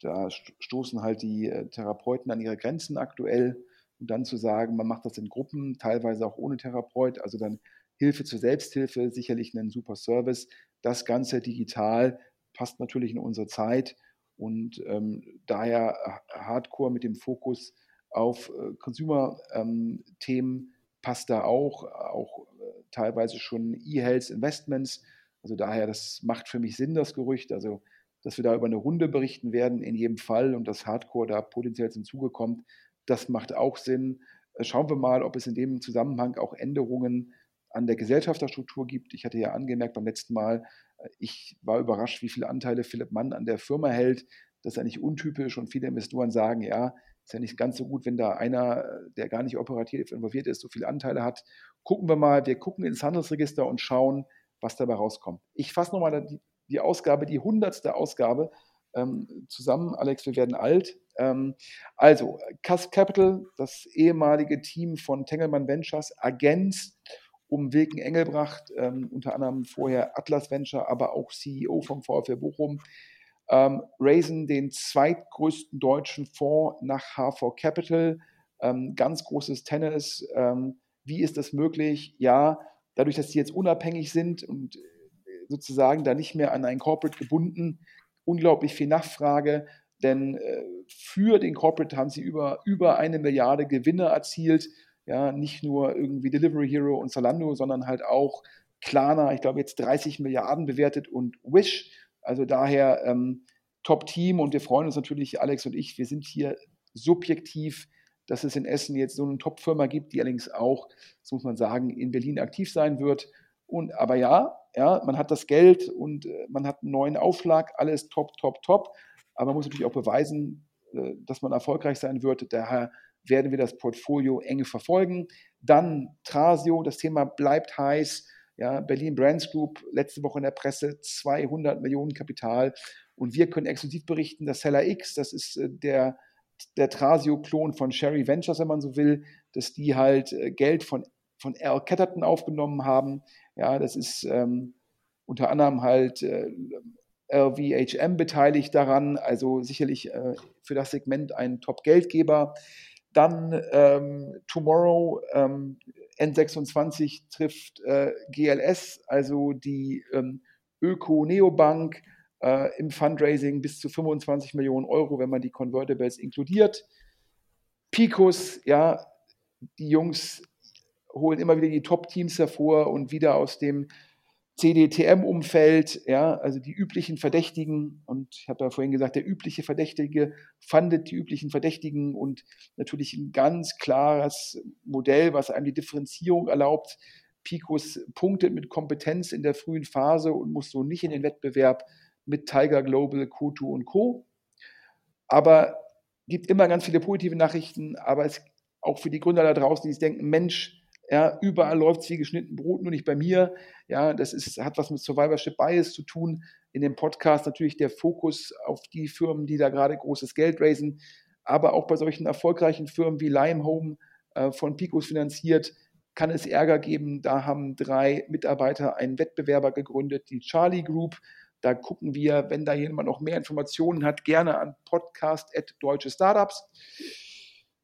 da stoßen halt die äh, Therapeuten an ihre Grenzen aktuell. Und dann zu sagen, man macht das in Gruppen, teilweise auch ohne Therapeut, also dann Hilfe zur Selbsthilfe, sicherlich ein super Service. Das Ganze digital passt natürlich in unsere Zeit und ähm, daher Hardcore mit dem Fokus auf äh, Consumer-Themen ähm, passt da auch, auch äh, teilweise schon E-Health Investments. Also daher, das macht für mich Sinn, das Gerücht. Also dass wir da über eine Runde berichten werden, in jedem Fall und dass Hardcore da potenziell zum Zuge kommt, das macht auch Sinn. Äh, schauen wir mal, ob es in dem Zusammenhang auch Änderungen an der Gesellschafterstruktur gibt. Ich hatte ja angemerkt beim letzten Mal, äh, ich war überrascht, wie viele Anteile Philipp Mann an der Firma hält. Das ist eigentlich untypisch und viele Investoren sagen, ja, ist ja nicht ganz so gut, wenn da einer, der gar nicht operativ involviert ist, so viele Anteile hat. Gucken wir mal, wir gucken ins Handelsregister und schauen, was dabei rauskommt. Ich fasse nochmal die, die Ausgabe, die hundertste Ausgabe ähm, zusammen. Alex, wir werden alt. Ähm, also, Cass Capital, das ehemalige Team von Tengelmann Ventures, ergänzt um Wilken Engelbracht, ähm, unter anderem vorher Atlas Venture, aber auch CEO vom VfL Bochum, ähm, raisen den zweitgrößten deutschen Fonds nach HV Capital. Ähm, ganz großes Tennis. Ähm, wie ist das möglich? Ja, dadurch, dass sie jetzt unabhängig sind und sozusagen da nicht mehr an ein Corporate gebunden, unglaublich viel Nachfrage, denn äh, für den Corporate haben sie über, über eine Milliarde Gewinne erzielt. Ja, nicht nur irgendwie Delivery Hero und Zalando, sondern halt auch Klarna, ich glaube jetzt 30 Milliarden bewertet und Wish. Also daher ähm, Top-Team und wir freuen uns natürlich, Alex und ich, wir sind hier subjektiv, dass es in Essen jetzt so eine Top-Firma gibt, die allerdings auch, so muss man sagen, in Berlin aktiv sein wird. Und aber ja, ja, man hat das Geld und äh, man hat einen neuen Aufschlag, alles top, top, top. Aber man muss natürlich auch beweisen, äh, dass man erfolgreich sein wird. Daher werden wir das Portfolio eng verfolgen. Dann Trasio, das Thema bleibt heiß. Ja, Berlin Brands Group, letzte Woche in der Presse, 200 Millionen Kapital. Und wir können exklusiv berichten, dass Seller X, das ist äh, der, der Trasio-Klon von Sherry Ventures, wenn man so will, dass die halt Geld von, von Al Ketterton aufgenommen haben. Ja, das ist ähm, unter anderem halt äh, LVHM beteiligt daran, also sicherlich äh, für das Segment ein Top-Geldgeber. Dann ähm, Tomorrow, ähm, N26 trifft äh, GLS, also die ähm, Öko-Neobank äh, im Fundraising bis zu 25 Millionen Euro, wenn man die Convertibles inkludiert. Picos, ja, die Jungs holen immer wieder die Top-Teams hervor und wieder aus dem CDTM-Umfeld, ja, also die üblichen Verdächtigen, und ich habe ja vorhin gesagt, der übliche Verdächtige fandet die üblichen Verdächtigen und natürlich ein ganz klares Modell, was einem die Differenzierung erlaubt. Picos punktet mit Kompetenz in der frühen Phase und muss so nicht in den Wettbewerb mit Tiger Global, Kotu und Co. Aber gibt immer ganz viele positive Nachrichten, aber es auch für die Gründer da draußen, die denken, Mensch, ja, überall läuft es wie geschnitten Brot, nur nicht bei mir. Ja, das ist, hat was mit Survivorship Bias zu tun. In dem Podcast natürlich der Fokus auf die Firmen, die da gerade großes Geld raisen. Aber auch bei solchen erfolgreichen Firmen wie Limehome äh, von Picos finanziert, kann es Ärger geben. Da haben drei Mitarbeiter einen Wettbewerber gegründet, die Charlie Group. Da gucken wir, wenn da jemand noch mehr Informationen hat, gerne an podcast.deutsche Startups.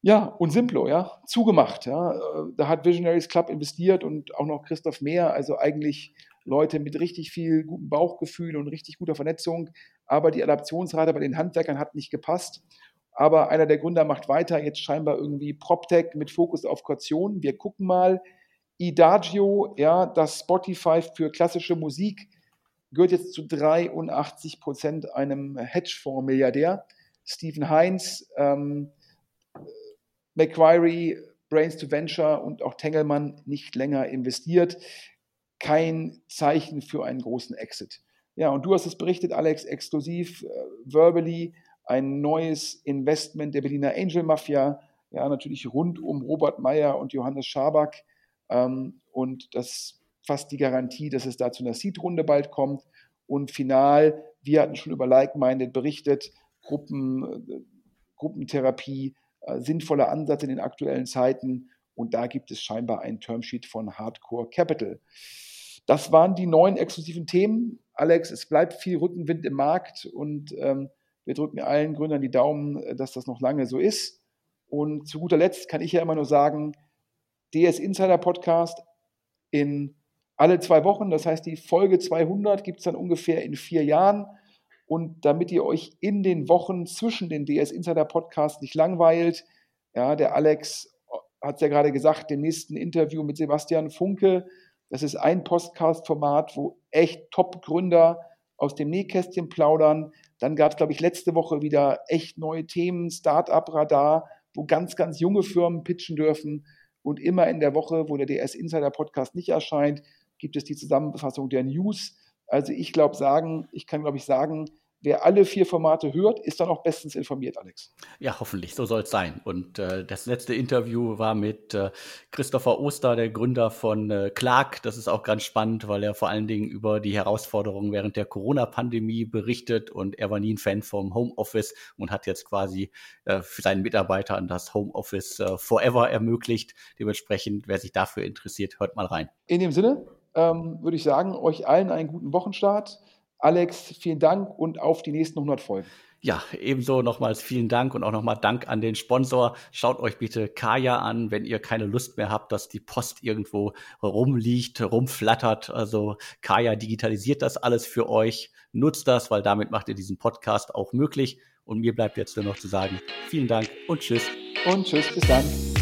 Ja, und Simplo, ja, zugemacht. Ja. Da hat Visionaries Club investiert und auch noch Christoph Mehr, also eigentlich Leute mit richtig viel gutem Bauchgefühl und richtig guter Vernetzung. Aber die Adaptionsrate bei den Handwerkern hat nicht gepasst. Aber einer der Gründer macht weiter, jetzt scheinbar irgendwie PropTech mit Fokus auf Kaution. Wir gucken mal. Idagio, ja, das Spotify für klassische Musik, gehört jetzt zu 83 Prozent einem Hedgefonds-Milliardär. Stephen Heinz, ähm, Macquarie, Brains to Venture und auch Tengelmann nicht länger investiert. Kein Zeichen für einen großen Exit. Ja, und du hast es berichtet, Alex, exklusiv, äh, verbally, ein neues Investment der Berliner Angel Mafia, ja, natürlich rund um Robert Meyer und Johannes Schaback. Ähm, und das fast die Garantie, dass es da zu einer Seed-Runde bald kommt. Und final, wir hatten schon über Like-Minded berichtet, Gruppen, äh, Gruppentherapie, sinnvoller Ansatz in den aktuellen Zeiten. Und da gibt es scheinbar ein Termsheet von Hardcore Capital. Das waren die neun exklusiven Themen. Alex, es bleibt viel Rückenwind im Markt und ähm, wir drücken allen Gründern die Daumen, äh, dass das noch lange so ist. Und zu guter Letzt kann ich ja immer nur sagen, DS Insider Podcast in alle zwei Wochen. Das heißt, die Folge 200 gibt es dann ungefähr in vier Jahren. Und damit ihr euch in den Wochen zwischen den DS Insider Podcasts nicht langweilt, ja, der Alex hat es ja gerade gesagt, dem nächsten Interview mit Sebastian Funke, das ist ein Podcast-Format, wo echt Top-Gründer aus dem Nähkästchen plaudern. Dann gab es, glaube ich, letzte Woche wieder echt neue Themen, Startup-Radar, wo ganz, ganz junge Firmen pitchen dürfen. Und immer in der Woche, wo der DS Insider Podcast nicht erscheint, gibt es die Zusammenfassung der News. Also ich glaube sagen, ich kann glaube ich sagen, wer alle vier Formate hört, ist dann auch bestens informiert, Alex. Ja, hoffentlich, so soll es sein. Und äh, das letzte Interview war mit äh, Christopher Oster, der Gründer von äh, Clark. Das ist auch ganz spannend, weil er vor allen Dingen über die Herausforderungen während der Corona-Pandemie berichtet und er war nie ein Fan vom Homeoffice und hat jetzt quasi äh, für seinen Mitarbeitern das Homeoffice äh, forever ermöglicht. Dementsprechend, wer sich dafür interessiert, hört mal rein. In dem Sinne, ähm, würde ich sagen, euch allen einen guten Wochenstart. Alex, vielen Dank und auf die nächsten 100 Folgen. Ja, ebenso nochmals vielen Dank und auch nochmal Dank an den Sponsor. Schaut euch bitte Kaya an, wenn ihr keine Lust mehr habt, dass die Post irgendwo rumliegt, rumflattert. Also Kaya digitalisiert das alles für euch. Nutzt das, weil damit macht ihr diesen Podcast auch möglich. Und mir bleibt jetzt nur noch zu sagen, vielen Dank und tschüss. Und tschüss, bis dann.